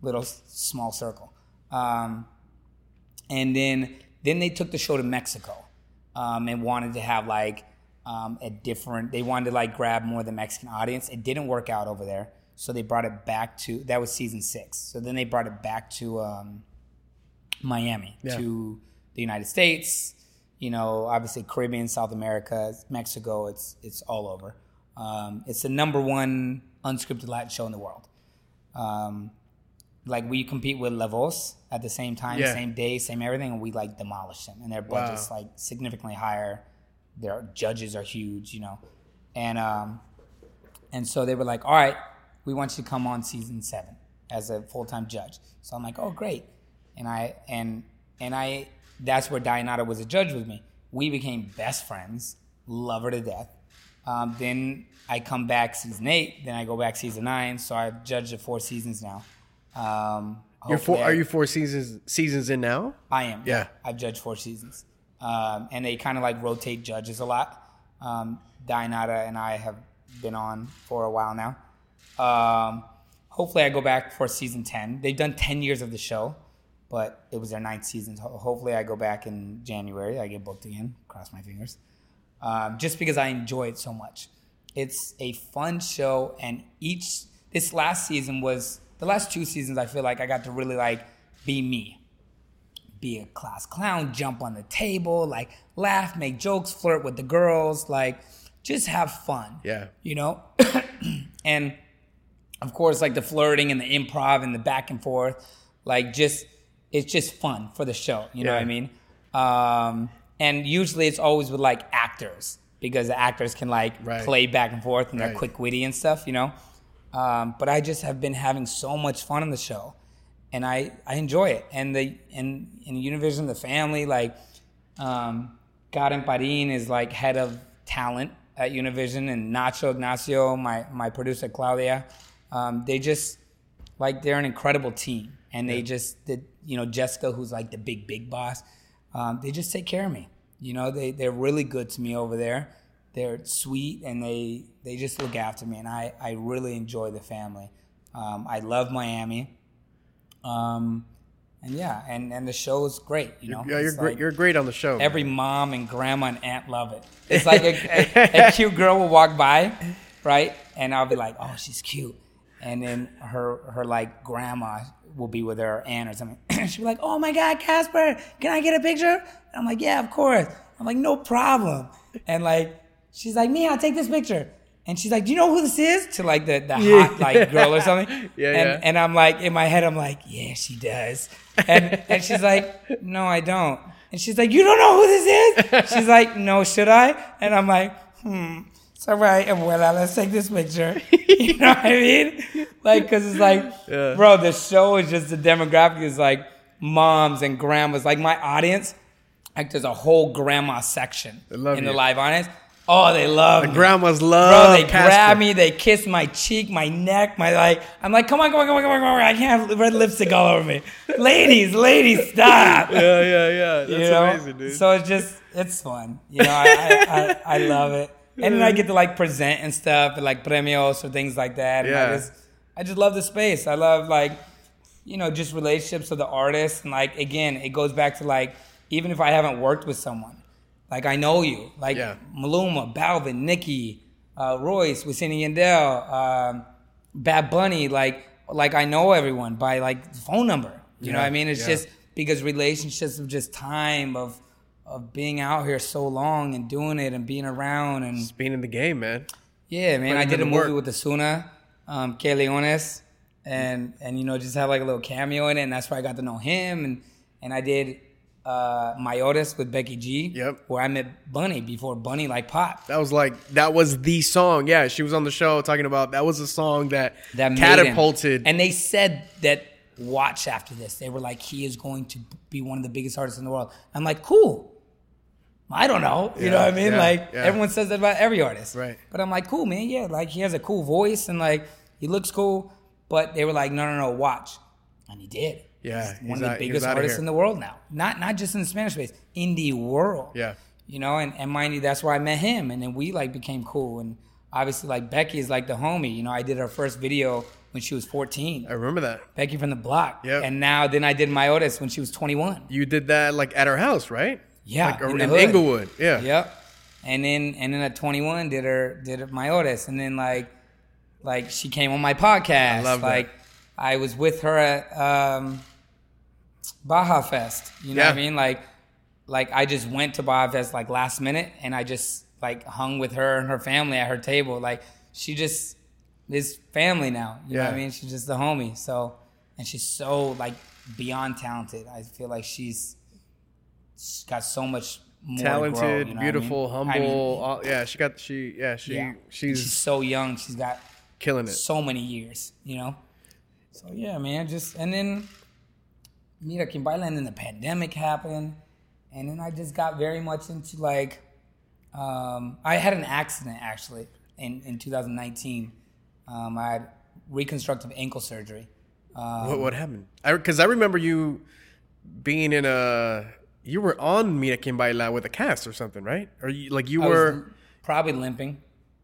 little small circle. Um, and then then they took the show to Mexico um, and wanted to have like um, a different. They wanted to like grab more of the Mexican audience. It didn't work out over there, so they brought it back to that was season six. So then they brought it back to um, Miami Yeah. to the United States. You know, obviously Caribbean, South America, Mexico. It's it's all over. Um, it's the number one unscripted Latin show in the world. Um, like we compete with La Voz at the same time, Yeah. same day, same everything, and we like demolish them. And their budget's like significantly higher. Their judges are huge, you know, and um, and so they were like, all right, we want you to come on season seven as a full time judge. So I'm like, oh great, and I and and I that's where Dayanara was a judge with me. We became best friends, love her to death. Um, then I come back season eight, then I go back season nine. So I've judged it four seasons now. Um, You're four, I- are you four seasons seasons in now? I am. Yeah. I've judged four seasons. Um, and they kind of like rotate judges a lot. Um, Dayanara and I have been on for a while now. Um, hopefully, I go back for season 10. They've done 10 years of the show, but it was their ninth season. Ho- Hopefully, I go back in January. I get booked again. Cross my fingers. Um, just because I enjoy it so much. It's a fun show, and each this last season was the last two seasons. I feel like I got to really like be me be a class clown, jump on the table, like laugh, make jokes, flirt with the girls, like just have fun. Yeah. You know? <clears throat> and of course, like the flirting and the improv and the back and forth, like just it's just fun for the show. You know what I mean? Um, and usually it's always with like actors because the actors can like Right. play back and forth and they're quick witty and stuff, you know? Um, but I just have been having so much fun on the show, and I, I enjoy it. And the and in Univision, the family like um, Karen Parin is like head of talent at Univision, and Nacho Ignacio, my my producer Claudia, um, they just like they're an incredible team, and they just did you know Jessica, who's like the big big boss, um, they just take care of me. You know, they they're really good to me over there. They're sweet and they they just look after me, and I I really enjoy the family. Um, I love Miami. Um, and yeah, and and the show is great. You know, Yeah, you're It's great. like You're great on the show. Every mom and grandma and aunt love it. <laughs> It's like a, a, a cute girl will walk by, right, and I'll be like, "Oh, she's cute," and then her her like grandma will be with her aunt or something. <clears throat> She'll be like, "Oh my God, Casper, can I get a picture?" And I'm like, "Yeah, of course." I'm like, "No problem," and like she's like, "Me, I'll take this picture." And she's like, "Do you know who this is?" To like the, the hot like girl or something. <laughs> Yeah, and, yeah. and I'm like, in my head, I'm like, "Yeah, she does." And and she's like, "No, I don't." And she's like, "You don't know who this is?" She's like, "No, should I?" And I'm like, "Hmm." It's all right, well, let's take this picture. <laughs> You know what I mean? Like, cause it's like, Yeah. bro, the show is just the demographic is like moms and grandmas. Like my audience, like there's a whole grandma section in you. the live audience. Oh, they love me. Grandmas love. Bro, they Casper. grab me, they kiss my cheek, my neck, my like. I'm like, come on, come on, come on, come on, come on. I can't have red lipstick all over me. ladies, ladies, stop. <laughs> Yeah, yeah, yeah. That's you know? amazing, dude. So it's just, it's fun. You know, I, I, I, I love it. And then I get to like present and stuff, and like premios or things like that. And Yeah. I just, I just love the space. I love like, you know, just relationships with the artists. And like, again, it goes back to like, even if I haven't worked with someone, like I know you, like Yeah. Maluma, Balvin, Nicki, uh, Royce, Wisin and Yandel, um, Bad Bunny, like, like I know everyone by like phone number. You know what I mean? It's yeah. just because relationships of just time of of being out here so long and doing it and being around and Just being in the game, man. yeah, man. Putting I did a movie work. with Ozuna, um, Kay Leones, and and you know just had like a little cameo in it, and that's where I got to know him. And and I did uh, Mayores with Becky G. Yep. Where I met Bunny before Bunny like popped. That was like that was the song. Yeah, she was on the show talking about that was a song that, That catapulted. And they said that watch after this. They were like, he is going to be one of the biggest artists in the world. I'm like, cool. I don't know. You Yeah, know what I mean? yeah, like yeah. everyone says that about every artist. Right. But I'm like, cool, man. Yeah, like he has a cool voice and like he looks cool. But they were like, no, no, no, watch. And he did. Yeah, He's one of the out- biggest artists in the world now. Not not just in the Spanish space, in the world. Yeah. You know, and, and mind you, that's where I met him. And then we like became cool. And obviously like Becky is like the homie. You know, I did her first video when she was 14. I remember that. Becky from the block. Yeah. And now then I did Mayores when she was 21. You did that like at her house, right? Yeah, Like in in. Inglewood. Yeah. Yep. And then and then at 21 did her did Mayores and then like like she came on my podcast. love that. I was with her at um Baja Fest. You know what I mean? Like like I just went to Baja Fest like last minute and I just like hung with her and her family at her table. Like she just is family now. You know what I mean? She's just the homie. So and she's so like beyond talented. I feel like she's she's got so much more to grow, Talented, you know what I mean? beautiful, I mean, humble. all, yeah, she got she. Yeah, she. yeah. She's, she's so young. She's got killing it. so many years, you know. So yeah, man. Just and then Mira Quien Baila, and then the pandemic happened, and then I just got very much into like, um, I had an accident actually in in 2019. Um, I had reconstructive ankle surgery. Um, What, what happened? Because I, remember you being in a. You were on Mira Quien Baila with a cast or something, right? Or you, like you I was were. probably limping.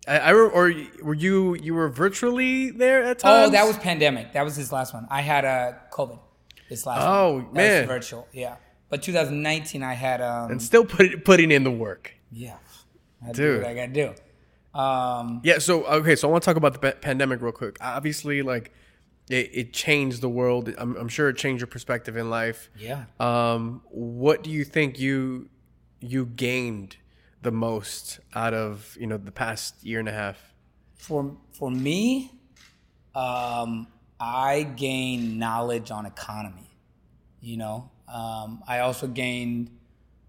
I, I re- or were you you were virtually there at times? Oh, that was pandemic. That was his last one. I had uh, COVID. This last Oh, one. That man. was virtual. Yeah, but 2019 I had um and still put, putting in the work. yeah, I Dude. what I gotta do. Um, Yeah. So okay. So I want to talk about the pandemic real quick. Obviously, like it, it changed the world. I'm, I'm sure it changed your perspective in life. yeah. Um, what do you think you you gained the most out of you know the past year and a half? For for me, um, I gained knowledge on economy. You know, um, I also gained,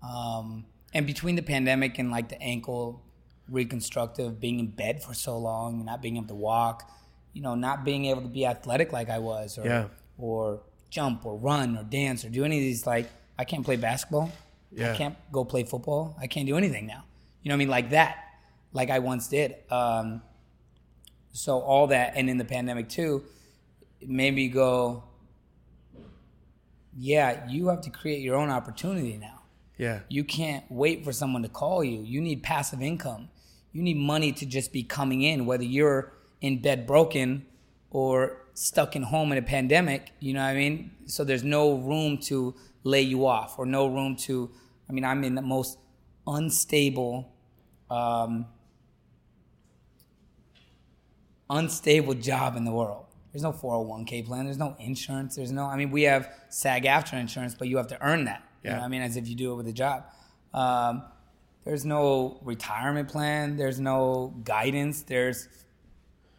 um, and between the pandemic and like the ankle reconstructive, being in bed for so long, not being able to walk, you know, not being able to be athletic like I was, or Yeah. or jump or run or dance or do any of these. Like I can't play basketball. Yeah. I can't go play football. I can't do anything now. You know what I mean? Like that, like I once did. Um, so all that, and in the pandemic too, it made me go, yeah, you have to create your own opportunity now. Yeah. You can't wait for someone to call you. You need passive income. You need money to just be coming in, whether you're in bed broken or stuck in home in a pandemic. You know what I mean? So there's no room to lay you off or no room to. I mean, I'm in the most unstable, um, unstable job in the world. There's no 401k plan. There's no insurance. There's no. I mean, we have SAG-AFTRA insurance, but you have to earn that. You Yeah. know what I mean, as if you do it with a job. Um, there's no retirement plan. There's no guidance. There's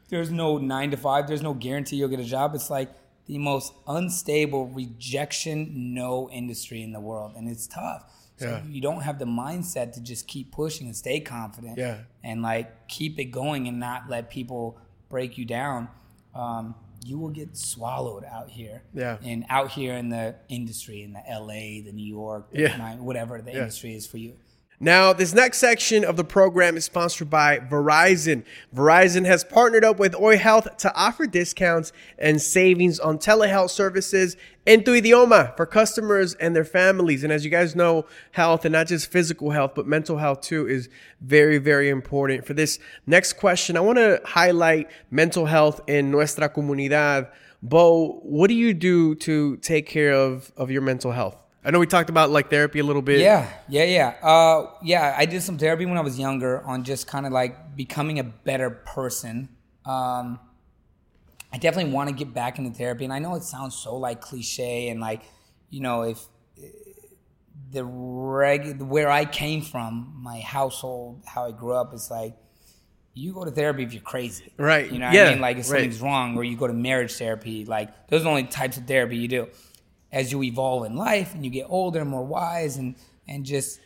there's no nine to five. There's no guarantee you'll get a job. It's like the most unstable rejection no industry in the world, and it's tough. So Yeah. you don't have the mindset to just keep pushing and stay confident Yeah. and like keep it going and not let people break you down. Um, you will get swallowed out here. Yeah. And out here in the industry, in the LA, the New York, the Yeah. Whatever the industry is for you. Now, this next section of the program is sponsored by Verizon. Verizon has partnered up with Oi Health to offer discounts and savings on telehealth services en tu idioma for customers and their families. And as you guys know, health and not just physical health, but mental health too is very, very important. For this next question, I want to highlight mental health in nuestra comunidad. Bo, what do you do to take care of, of your mental health? I know we talked about like therapy a little bit. Yeah, yeah, yeah. Uh, yeah, I did some therapy when I was younger on just kind of like becoming a better person. Um, I definitely want to get back into therapy, and I know it sounds so like cliche and like, you know, if the reg where I came from, my household, how I grew up, is like you go to therapy if you're crazy, Right. You know what Yeah, I mean? Like if right. something's wrong, or you go to marriage therapy. Like those are the only types of therapy you do. As you evolve in life and you get older and more wise and and just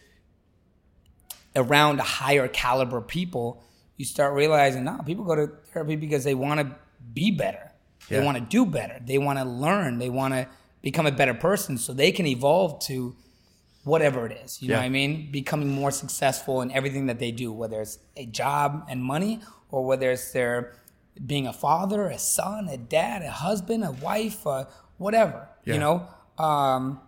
around a higher caliber people, you start realizing, nah, people go to therapy because they want to be better. They want to do better. They want to learn. They want to become a better person so they can evolve to whatever it is. You know what I mean? Becoming more successful in everything that they do, whether it's a job and money or whether it's their being a father, a son, a dad, a husband, a wife, uh, whatever. Yeah. You know, um,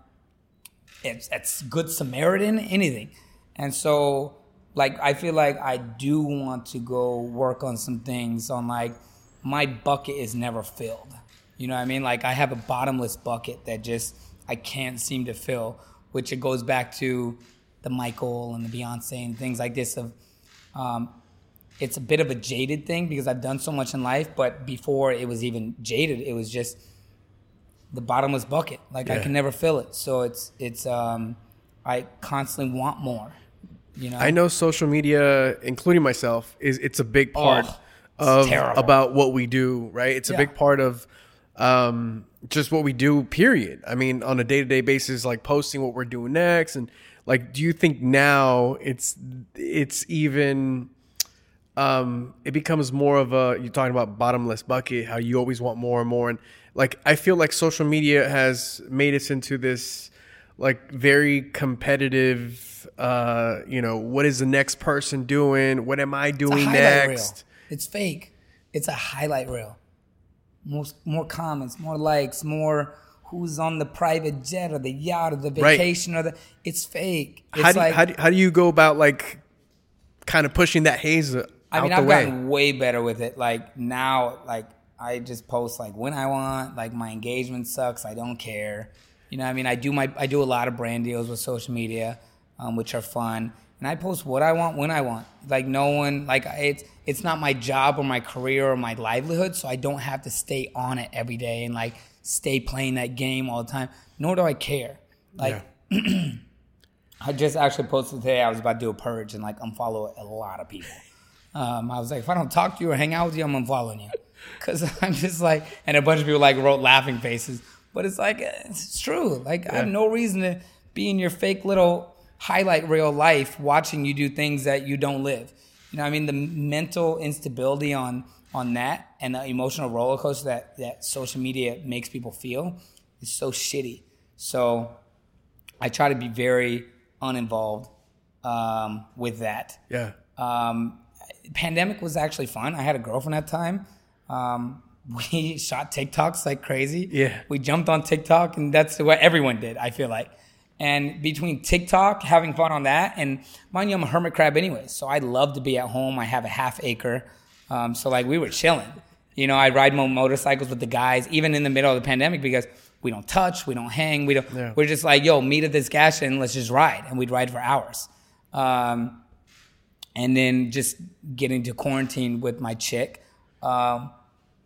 it's it's good Samaritan, anything. And so, like, I feel like I do want to go work on some things. On like, my bucket is never filled. You know what I mean? Like, I have a bottomless bucket that just I can't seem to fill. Which it goes back to the Michael and the Beyonce and things like this. Of um, it's a bit of a jaded thing because I've done so much in life, but before it was even jaded, it was just the bottomless bucket. Like I can never fill it. So it's it's um I constantly want more. You know? I know social media, including myself, is it's a big part Oh, of terrible. about what we do, right? It's a big part of um, just what we do. Period. I mean, on a day to day basis, like posting what we're doing next, and like, do you think now it's it's even um, it becomes more of a you're talking about bottomless bucket, how you always want more and more, and like I feel like social media has made us into this like very competitive. Uh, you know, what is the next person doing? What am I doing highlight next? reel. It's fake. It's a highlight reel. More more comments, more likes, more who's on the private jet or the yacht or the Right. vacation or the it's fake. It's How do, you, like how, do, how do you go about like kind of pushing that haze out I mean, I've way? gotten way better with it. Like now, like I just post like when I want. Like my engagement sucks. I don't care. You know, what I mean, I do my I do a lot of brand deals with social media, um, which are fun, and I post what I want when I want. Like no one like it's it's not my job or my career or my livelihood, so I don't have to stay on it every day and like stay playing that game all the time. Nor do I care. Like <clears throat> I just actually posted today I was about to do a purge and like unfollow a lot of people. Um, I was like, if I don't talk to you or hang out with you, I'm unfollowing you. <laughs> Cause I'm just like, and a bunch of people like wrote laughing faces, but it's like, it's true. Like I have no reason to be in your fake little highlight reel life watching you do things that you don't live. You know, I mean, the mental instability on on that and the emotional roller coaster that that social media makes people feel is so shitty. So I try to be very uninvolved um, with that. yeah. Um, pandemic was actually fun. I had a girlfriend at the time. Um, <laughs> we shot TikToks like crazy. Yeah. We jumped on TikTok, and that's what everyone did. I feel like. And between TikTok, having fun on that, and mind you, I'm a hermit crab anyway, so I love to be at home. I have a half acre, um, so like we were chilling. You know, I ride mo- motorcycles with the guys, even in the middle of the pandemic, because we don't touch, we don't hang, we don't. Yeah. We're just like, yo, meet at this gas station, let's just ride, and we'd ride for hours. Um, and then just getting to quarantine with my chick, um,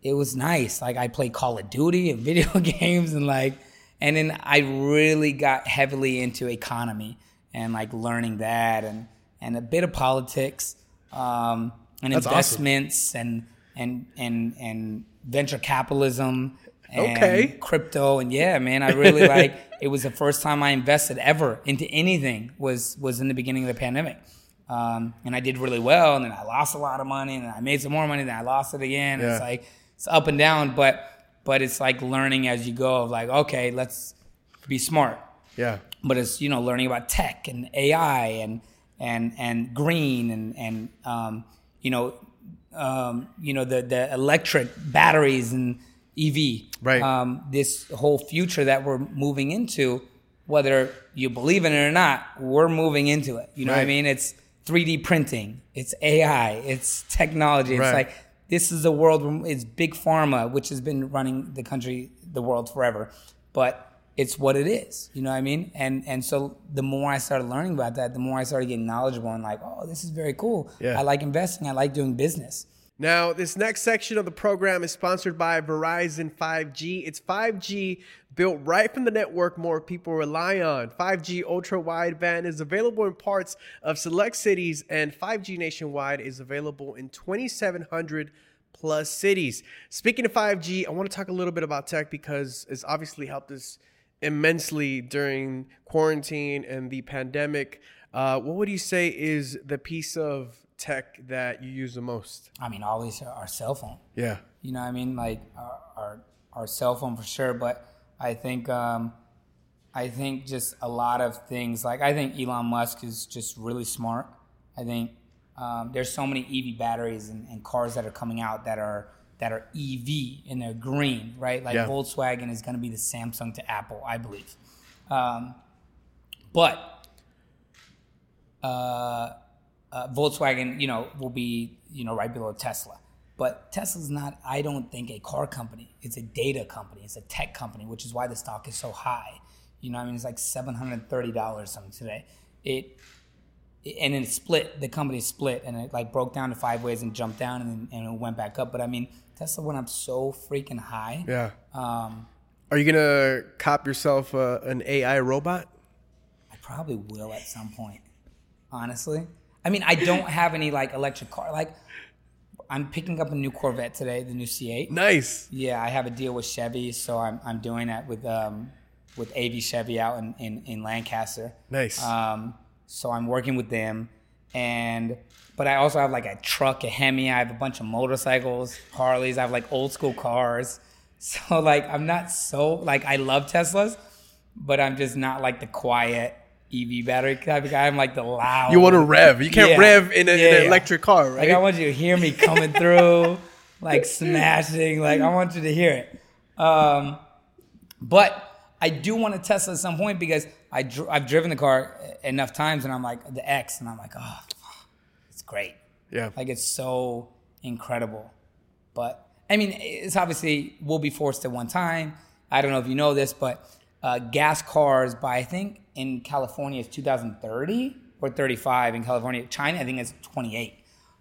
it was nice. Like I played Call of Duty and <laughs> video games, and like, and then I really got heavily into economy and like learning that, and and a bit of politics, um, and That's awesome. investments, and and and and venture capitalism. And Okay. crypto and yeah man i really like <laughs> it was the first time i invested ever into anything was was in the beginning of the pandemic um, and i did really well and then i lost a lot of money and i made some more money and then i lost it again Yeah. it's like it's up and down but but it's like learning as you go of like okay let's be smart. Yeah. but it's you know learning about tech and AI and and and green and and um, you know um, you know the the electric batteries and EV Right. um, this whole future that we're moving into whether you believe in it or not we're moving into it. You know what I mean? It's 3D printing. It's AI it's technology. It's Right. like this is a world where it's big pharma which has been running the country the world forever but it's what it is you know what i mean? And and so the more i started learning about that the more i started getting knowledgeable and like oh this is very cool. Yeah. i like investing i like doing business Now, this next section of the program is sponsored by Verizon 5G. It's 5G built right from the network more people rely on. 5G ultra wideband is available in parts of select cities, and 5G nationwide is available in 2,700 plus cities. Speaking of 5G, I want to talk a little bit about tech because it's obviously helped us immensely during quarantine and the pandemic. Uh, what would you say is the piece of tech that you use the most? i mean always our cell phone Yeah. you know what i mean like our our, our cell phone for sure but i think um I think just a lot of things. Like I think Elon Musk is just really smart. I think um, there's so many EV batteries and, and, cars that are coming out that are that are EV and they're green, right? Like Yeah. Volkswagen is going to be the Samsung to Apple, I believe. Um, but uh, uh, Volkswagen, you know, will be you know right below Tesla. But Tesla's not, I don't think, a car company. It's a data company. It's a tech company, which is why the stock is so high. You know, what I mean, it's like seven hundred thirty dollars something today. It and then it split. The company split, and it like broke down to five ways and jumped down, and, and it went back up. But I mean, Tesla went up so freaking high. Yeah. Um, Are you gonna cop yourself uh, an AI robot? I probably will at some point. Honestly, I mean, I don't have any like electric car. Like, I'm picking up a new Corvette today, the new C8. Nice. Yeah, I have a deal with Chevy, so I'm I'm doing that with um with AV Chevy out in in, in Lancaster. Nice. Um, so I'm working with them, and but I also have like a truck, a Hemi. I have a bunch of motorcycles, Harleys. I have like old school cars. <laughs> So like I'm not so like I love Teslas, but I'm just not like the quiet EV battery type of guy. I'm like the loud. you want to rev? You can't Yeah. rev in, a, in an yeah. electric car, right? Like I want you to hear me coming through, <laughs> like smashing. Like I want you to hear it. Um, but I do want a Tesla at some point because I dr- I've driven the car enough times, and I'm like the X, and I'm like, oh, it's great. yeah. Like it's so incredible. But I mean, it's obviously we'll be forced at one time. I don't know if you know this, but uh, gas cars by I think in California is 2030 or 35 in California. China I think it's 28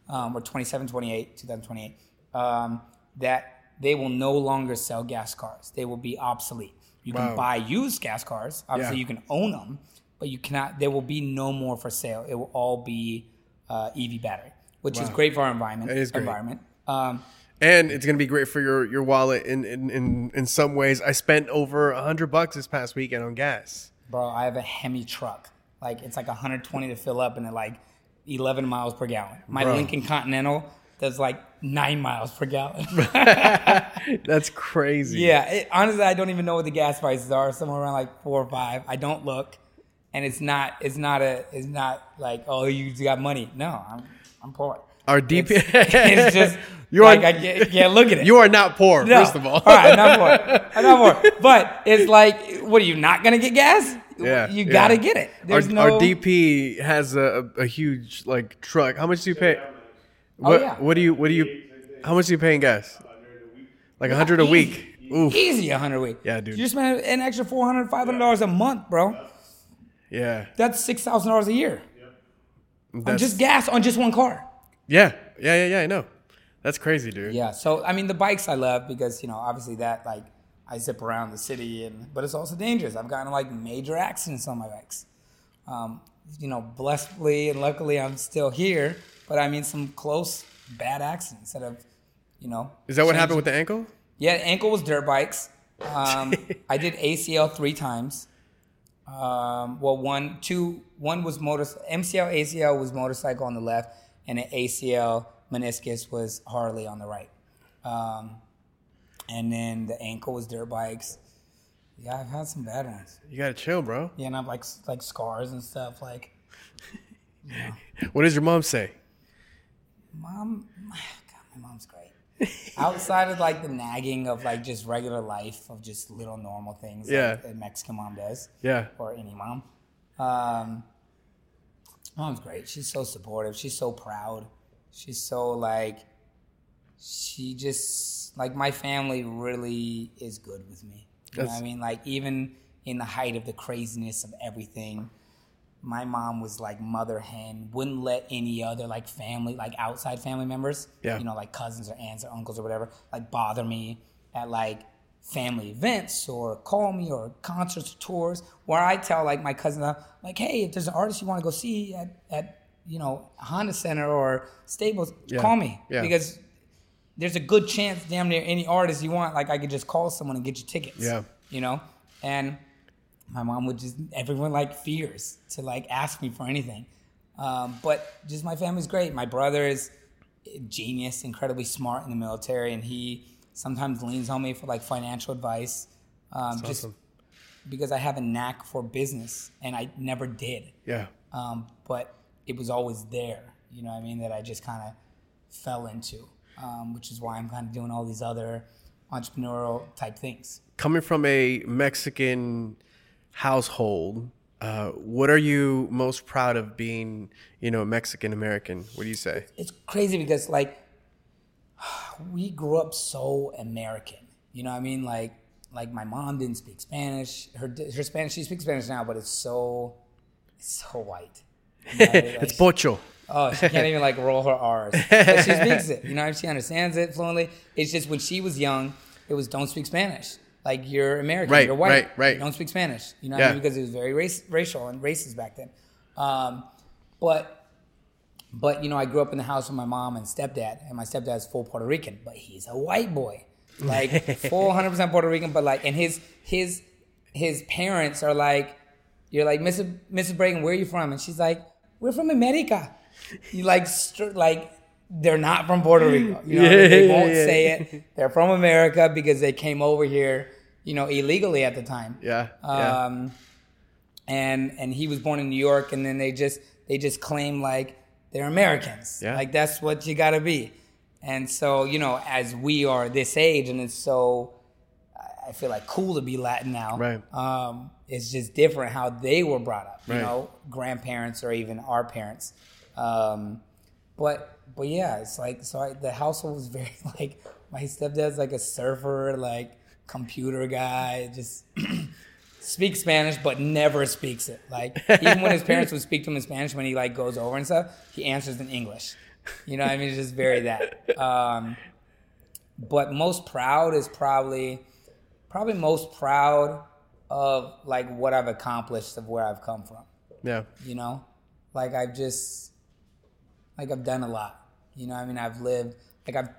um, or 27, 28, 2028. Um, that they will no longer sell gas cars. They will be obsolete. You can buy used gas cars. Obviously, Yeah. you can own them, but you cannot. There will be no more for sale. It will all be uh, EV battery, which is great for our environment. It is great. Environment. Um, and it's gonna be great for your your wallet in in in, in some ways. I spent over a hundred bucks this past weekend on gas. Bro, I have a Hemi truck. Like it's like 120 to fill up, and at like 11 miles per gallon. My Bro. Lincoln Continental does like nine miles per gallon. <laughs> <laughs> That's crazy. yeah, it, honestly, I don't even know what the gas prices are. Somewhere around like four or five. I don't look, and it's not. It's not a. It's not like oh you got money. No, I'm I'm poor. Our DP. <laughs> It's just You like are- I can't, can't look at it. You are not poor, No. first of all. all right, I'm not poor. I'm not poor. But it's like, what are you not gonna get gas? Yeah, you yeah. gotta get it. There's our, no. our DP has a, a huge like truck. How much do you pay? What, Oh, yeah. what do you what do you how much do you pay in gas? Like a hundred a week. Oof. Easy, a hundred a week. Yeah, dude. You spend an extra 400 500 dollars a month, bro. Yeah. That's six thousand dollars a year on That's, just gas on just one car. yeah. Yeah, yeah, yeah, I know. That's crazy, dude. Yeah. So I mean, the bikes I love because you know obviously that like I zip around the city and but it's also dangerous. I've gotten like major accidents on my bikes. Um, you know, blessedly and luckily I'm still here, but I mean some close bad accidents that have, you know. Is that what changed- happened with the ankle? Yeah, ankle was dirt bikes. Um, <laughs> I did ACL three times. Um, well, one, two, one was motor. MCL, ACL was motorcycle on the left, and an ACL meniscus was Harley on the right. Um, and then the ankle was dirt bikes. Yeah, I've had some bad ones. You gotta chill, bro. Yeah, and I have like like scars and stuff. Like, <laughs> What does your mom say? mom, <sighs> God, my mom's great. Outside of like the nagging of like just regular life of just little normal things, Yeah. like a Mexican mom does. Yeah. or any mom. Um, mom's great. She's so supportive. She's so proud. She's so like, she just like my family really is good with me. You know what I mean? Like even in the height of the craziness of everything, my mom was like mother hen, wouldn't let any other like family, like outside family members, Yeah. you know, like cousins or aunts or uncles or whatever, like bother me at like family events or call me or concerts or tours where I tell like my cousin like, hey, if there's an artist you want to go see at, at you know Honda Center or Staples, Yeah. call me Yeah. because there's a good chance damn near any artist you want like I could just call someone and get you tickets. Yeah. you know, and my mom would just everyone like fears to like ask me for anything um, but just my family's great my brother is a genius incredibly smart in the military and he sometimes leans on me for like financial advice um, just awesome. because I have a knack for business, and I never did. Yeah. Um, but it was always there. You know what I mean? That I just kind of fell into, um, which is why I'm kind of doing all these other entrepreneurial type things. Coming from a Mexican household, uh, what are you most proud of being, you know, Mexican American? What do you say? It's crazy because like <sighs> we grew up so American. You know what I mean? Like like my mom didn't speak Spanish. Her her Spanish she speaks Spanish now, but it's so it's so white. You know, like, <laughs> It's pocho. Oh, she can't even like roll her R's. But she speaks it. You know, she understands it fluently. It's just when she was young, it was don't speak Spanish. Like you're American, Right, you're white, right, right. Don't speak Spanish. You know, what I mean? because it was very race, racial and racist back then. Um, but but you know, I grew up in the house with my mom and stepdad, and my stepdad's full Puerto Rican, but he's a white boy, like <laughs> full hundred percent Puerto Rican. But like, and his his his parents are like, you're like Mrs. Mrs. Bragan, where are you from? And she's like, we're from America. <laughs> You like str- like they're not from Puerto Rico. You know, I mean? they won't yeah. <laughs> say it. They're from America because they came over here, you know, illegally at the time Yeah. Yeah. um, and and he was born in New York, and then they just they just claim like they're Americans, Yeah. like that's what you got to be. And so you know, as we are this age, and it's so I- I feel like cool to be Latin now. Right. Um, it's just different how they were brought up. You Right. know, grandparents or even our parents. Um, but but yeah, it's like so. I, the household was <laughs> very like my stepdad's like a surfer, like computer guy, just <clears throat> speaks Spanish but never speaks it. Like even when his parents would speak to him in Spanish when he like goes over and stuff, he answers in English. You know, what I mean, it's just very that. Um, but most proud is probably probably most proud of like what I've accomplished of where I've come from yeah. you know like i've just like i've done a lot you know i mean i've lived like i've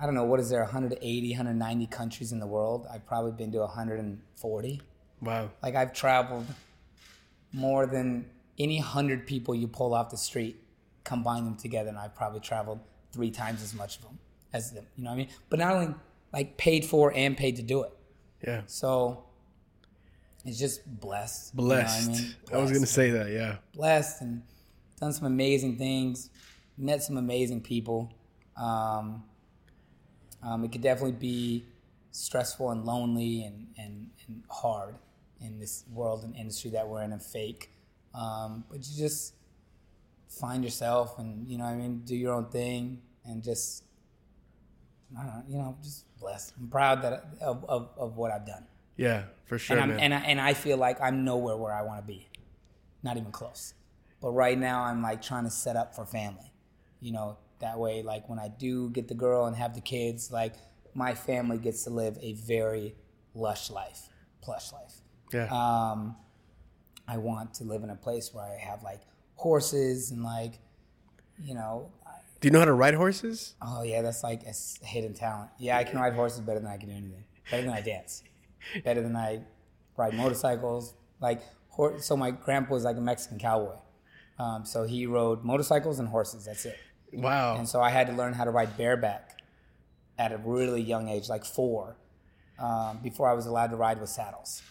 i don't know what is there 180 190 countries in the world i've probably been to 140 Wow. like i've traveled more than any 100 people you pull off the street combine them together and i've probably traveled three times as much of them as them you know what i mean but not only like paid for and paid to do it Yeah. so it's just blessed you know what Blessed. I, was gonna say that. Yeah. blessed and done some amazing things, met some amazing people. Um, um, it could definitely be stressful and lonely and, and, and hard in this world and industry that we're in and fake. Um, but you just find yourself and, you know I mean, do your own thing and just, I don't know, you know, just blessed. I'm proud that of, of, of what I've done. Yeah. For sure, And, and, I, and I feel like I'm nowhere where I want to be. Not even close. But right now, I'm like trying to set up for family. You know, that way, like when I do get the girl and have the kids, like my family gets to live a very lush life, plush life. yeah. Um, I want to live in a place where I have like horses and like, you know, do you know how to ride horses? oh yeah, that's like a hidden talent. Yeah, I can ride horses better than I can do anything. Better than I dance. Better than I ride motorcycles. Like, so my grandpa was like a Mexican cowboy. Um, so he rode motorcycles and horses. That's it. Wow. And so I had to learn how to ride bareback at a really young age, like four, um, before I was allowed to ride with saddles.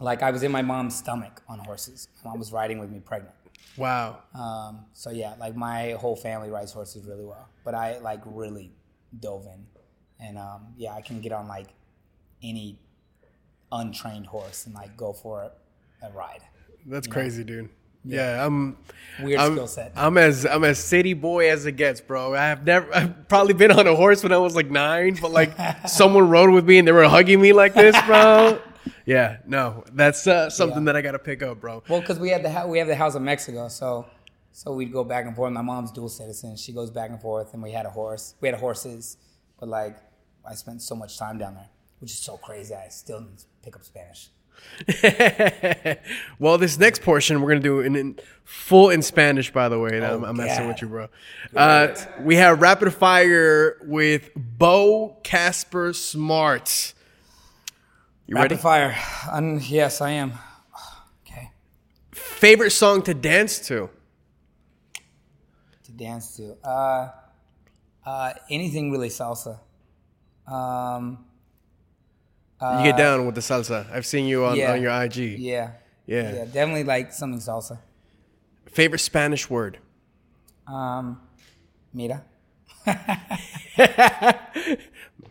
Like I was in my mom's stomach on horses. My mom was riding with me pregnant. Wow. Um, so yeah, like my whole family rides horses really well, but I like really dove in, and um, yeah, I can get on like any untrained horse and like go for a, a ride. That's crazy, dude. Yeah, I'm. Weird I'm, skill set. I'm as I'm as city boy as it gets, bro. I've never, I've probably been on a horse when I was like nine, but like <laughs> someone rode with me and they were hugging me like this, bro. <laughs> yeah, no, that's uh, something Yeah. that I got to pick up, bro. Well, because we had the we have the house in Mexico, so so we'd go back and forth. My mom's dual citizen; she goes back and forth, and we had a horse. We had horses, but like I spent so much time down there, which is so crazy. I still need to pick up Spanish. <laughs> well, this next portion we're gonna do in, in full in Spanish, by the way. and I'm, I'm messing with you, bro. Uh, we have rapid fire with Beau Casper Smart. You Rapid ready? fire. Um, yes, I am. Okay. Favorite song to dance to? to dance to. Uh, uh, anything really salsa. Um, you get down with the salsa. I've seen you on, yeah. on your IG. Yeah. Yeah. Yeah. Definitely like something salsa. Favorite Spanish word? Um, mira. <laughs>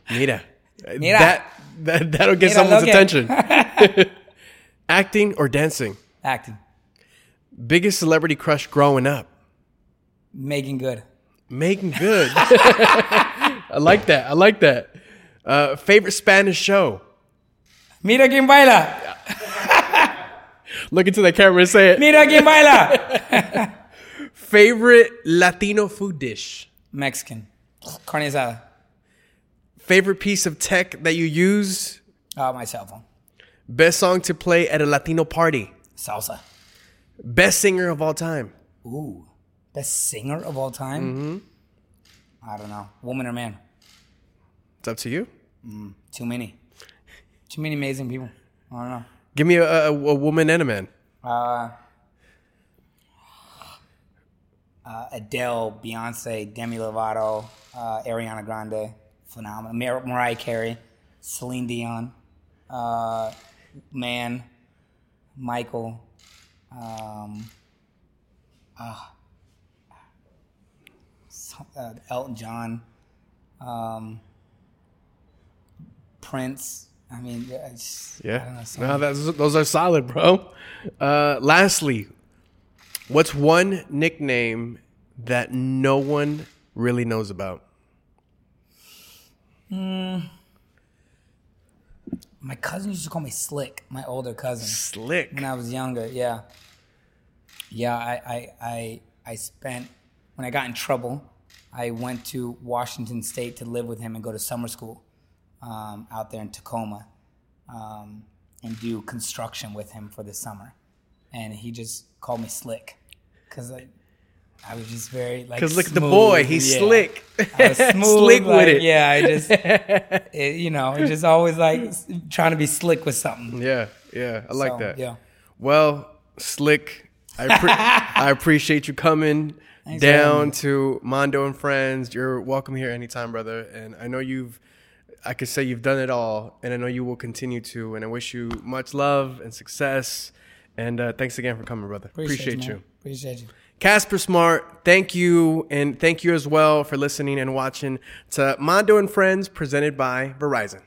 Mira. Mira. That, that, that'll get Mira, someone's attention. <laughs> <laughs> Acting or dancing? Acting. Biggest celebrity crush growing up? Meagan Good. Meagan Good. I like that. I like that. Uh, favorite Spanish show? Mira quien baila. <laughs> Look into the camera and say it. Mira quien baila. <laughs> Favorite Latino food dish? Mexican. Carne asada. Favorite piece of tech that you use? Oh, my cell phone. Best song to play at a Latino party? Salsa. Best singer of all time? Ooh. Best singer of all time? Mm-hmm. I don't know. Woman or man? It's up to you. Too many. Too many amazing people. I don't know. Give me a, a, a woman and a man. Uh, uh, Adele, Beyonce, Demi Lovato, uh, Ariana Grande, phenomenal. Mar- Mariah Carey, Celine Dion, uh, Man, Michael, um, uh, uh, Elton John, um, Prince. I mean, yeah, I don't know, No, that's, those are solid, bro. Uh, lastly, what's one nickname that no one really knows about? My cousin used to call me Slick. My older cousin. Slick. when I was younger. Yeah, yeah. I, I, I, I spent when I got in trouble. I went to Washington State to live with him and go to summer school um, out there in Tacoma um, and do construction with him for the summer. And he just called me Slick because I, I was just very like. Because look at the boy. He's Yeah. slick. I was <laughs> smooth, slick with it. Yeah, I just, <laughs> it, you know, just always like trying to be slick with something. Yeah. Yeah. I like So, that. Yeah. Well, Slick, I, appre- <laughs> I appreciate you coming Thanks down to Mondo and Friends. You're welcome here anytime, brother. And I know you've, I could say you've done it all, and I know you will continue to. And I wish you much love and success. And uh, thanks again for coming, brother. Appreciate, man. you. Appreciate you. Casper Smart, thank you. And thank you as well for listening and watching to Mondo and Friends presented by Verizon.